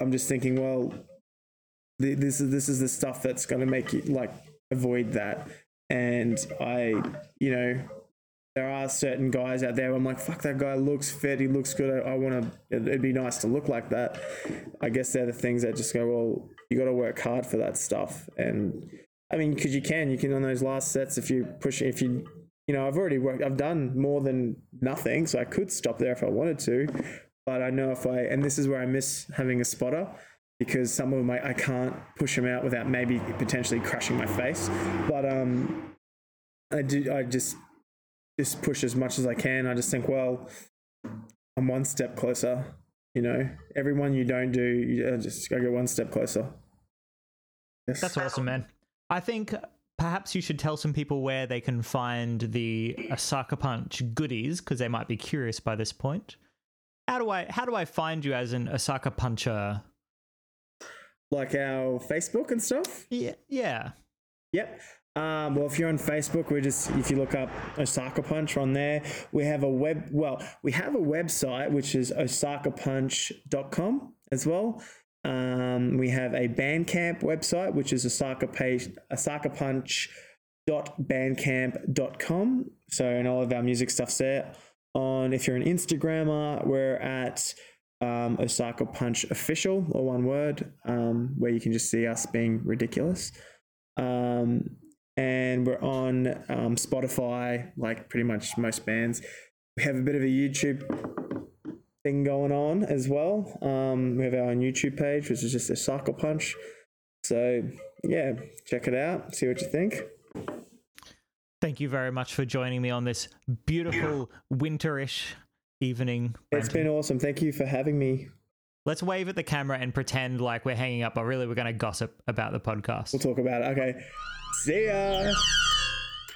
S2: I'm just thinking, well, this is this is the stuff that's going to make you like avoid that. And I, you know, there are certain guys out there. I'm like, fuck, that guy looks fit. He looks good. I, I want to. It'd be nice to look like that. I guess they're the things that just go. Well, you got to work hard for that stuff. And I mean, because you can, you can on those last sets if you push, if you, you know, I've already worked. I've done more than nothing, so I could stop there if I wanted to. But I know if I, and this is where I miss having a spotter because some of them I, can't push them out without maybe potentially crushing my face. But um, I do. I just just push as much as I can. I just think, well, I'm one step closer. You know, everyone you don't do, you uh, just go get one step closer. Yes.
S1: That's awesome, man. I think perhaps you should tell some people where they can find the Osaka Punch goodies because they might be curious by this point. How do I how do I find you as an Osaka Puncher?
S2: like our Facebook and stuff.
S1: Yeah, yeah.
S2: Yep. Um, well, if you're on Facebook, we just if you look up Osaka Punch on there, we have a web. Well, we have a website which is osakapunch.com as well. Um, we have a Bandcamp website which is Osaka page osakapunch.bandcamp.com. So, and all of our music stuff's there. On if you're an Instagrammer, we're at um, Osaka Punch Official, or one word, um, where you can just see us being ridiculous. Um, and we're on um, Spotify, like pretty much most bands. We have a bit of a YouTube thing going on as well. Um, we have our own YouTube page, which is just Osaka Punch. So yeah, check it out, see what you think.
S1: Thank you very much for joining me on this beautiful winterish evening.
S2: It's been awesome. Thank you for having me.
S1: Let's wave at the camera and pretend like we're hanging up, but really we're going to gossip about the podcast.
S2: We'll talk about it. Okay. See ya.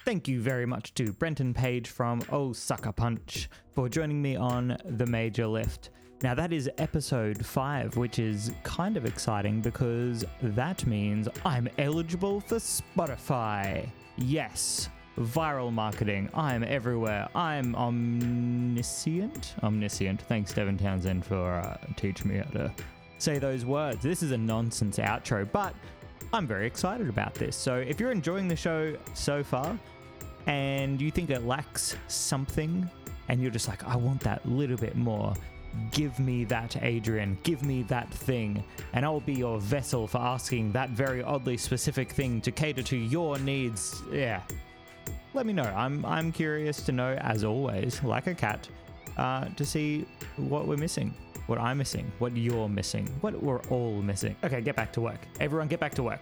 S1: Thank you very much to Brenton Page from Oh Sucker Punch for joining me on the Major Lift. Now, that is episode five, which is kind of exciting because that means I'm eligible for Spotify. Yes, viral marketing. I'm everywhere. I'm omniscient. Omniscient. Thanks, Devin Townsend, for uh, teaching me how to say those words. This is a nonsense outro, but I'm very excited about this. So if you're enjoying the show so far and you think it lacks something and you're just like, I want that little bit more, give me that, Adrian. Give me that thing. And I'll be your vessel for asking that very oddly specific thing to cater to your needs. Yeah. Let me know. I'm, I'm curious to know, as always, like a cat, uh, to see what we're missing what I'm missing, what you're missing, what we're all missing. Okay, get back to work. Everyone, get back to work.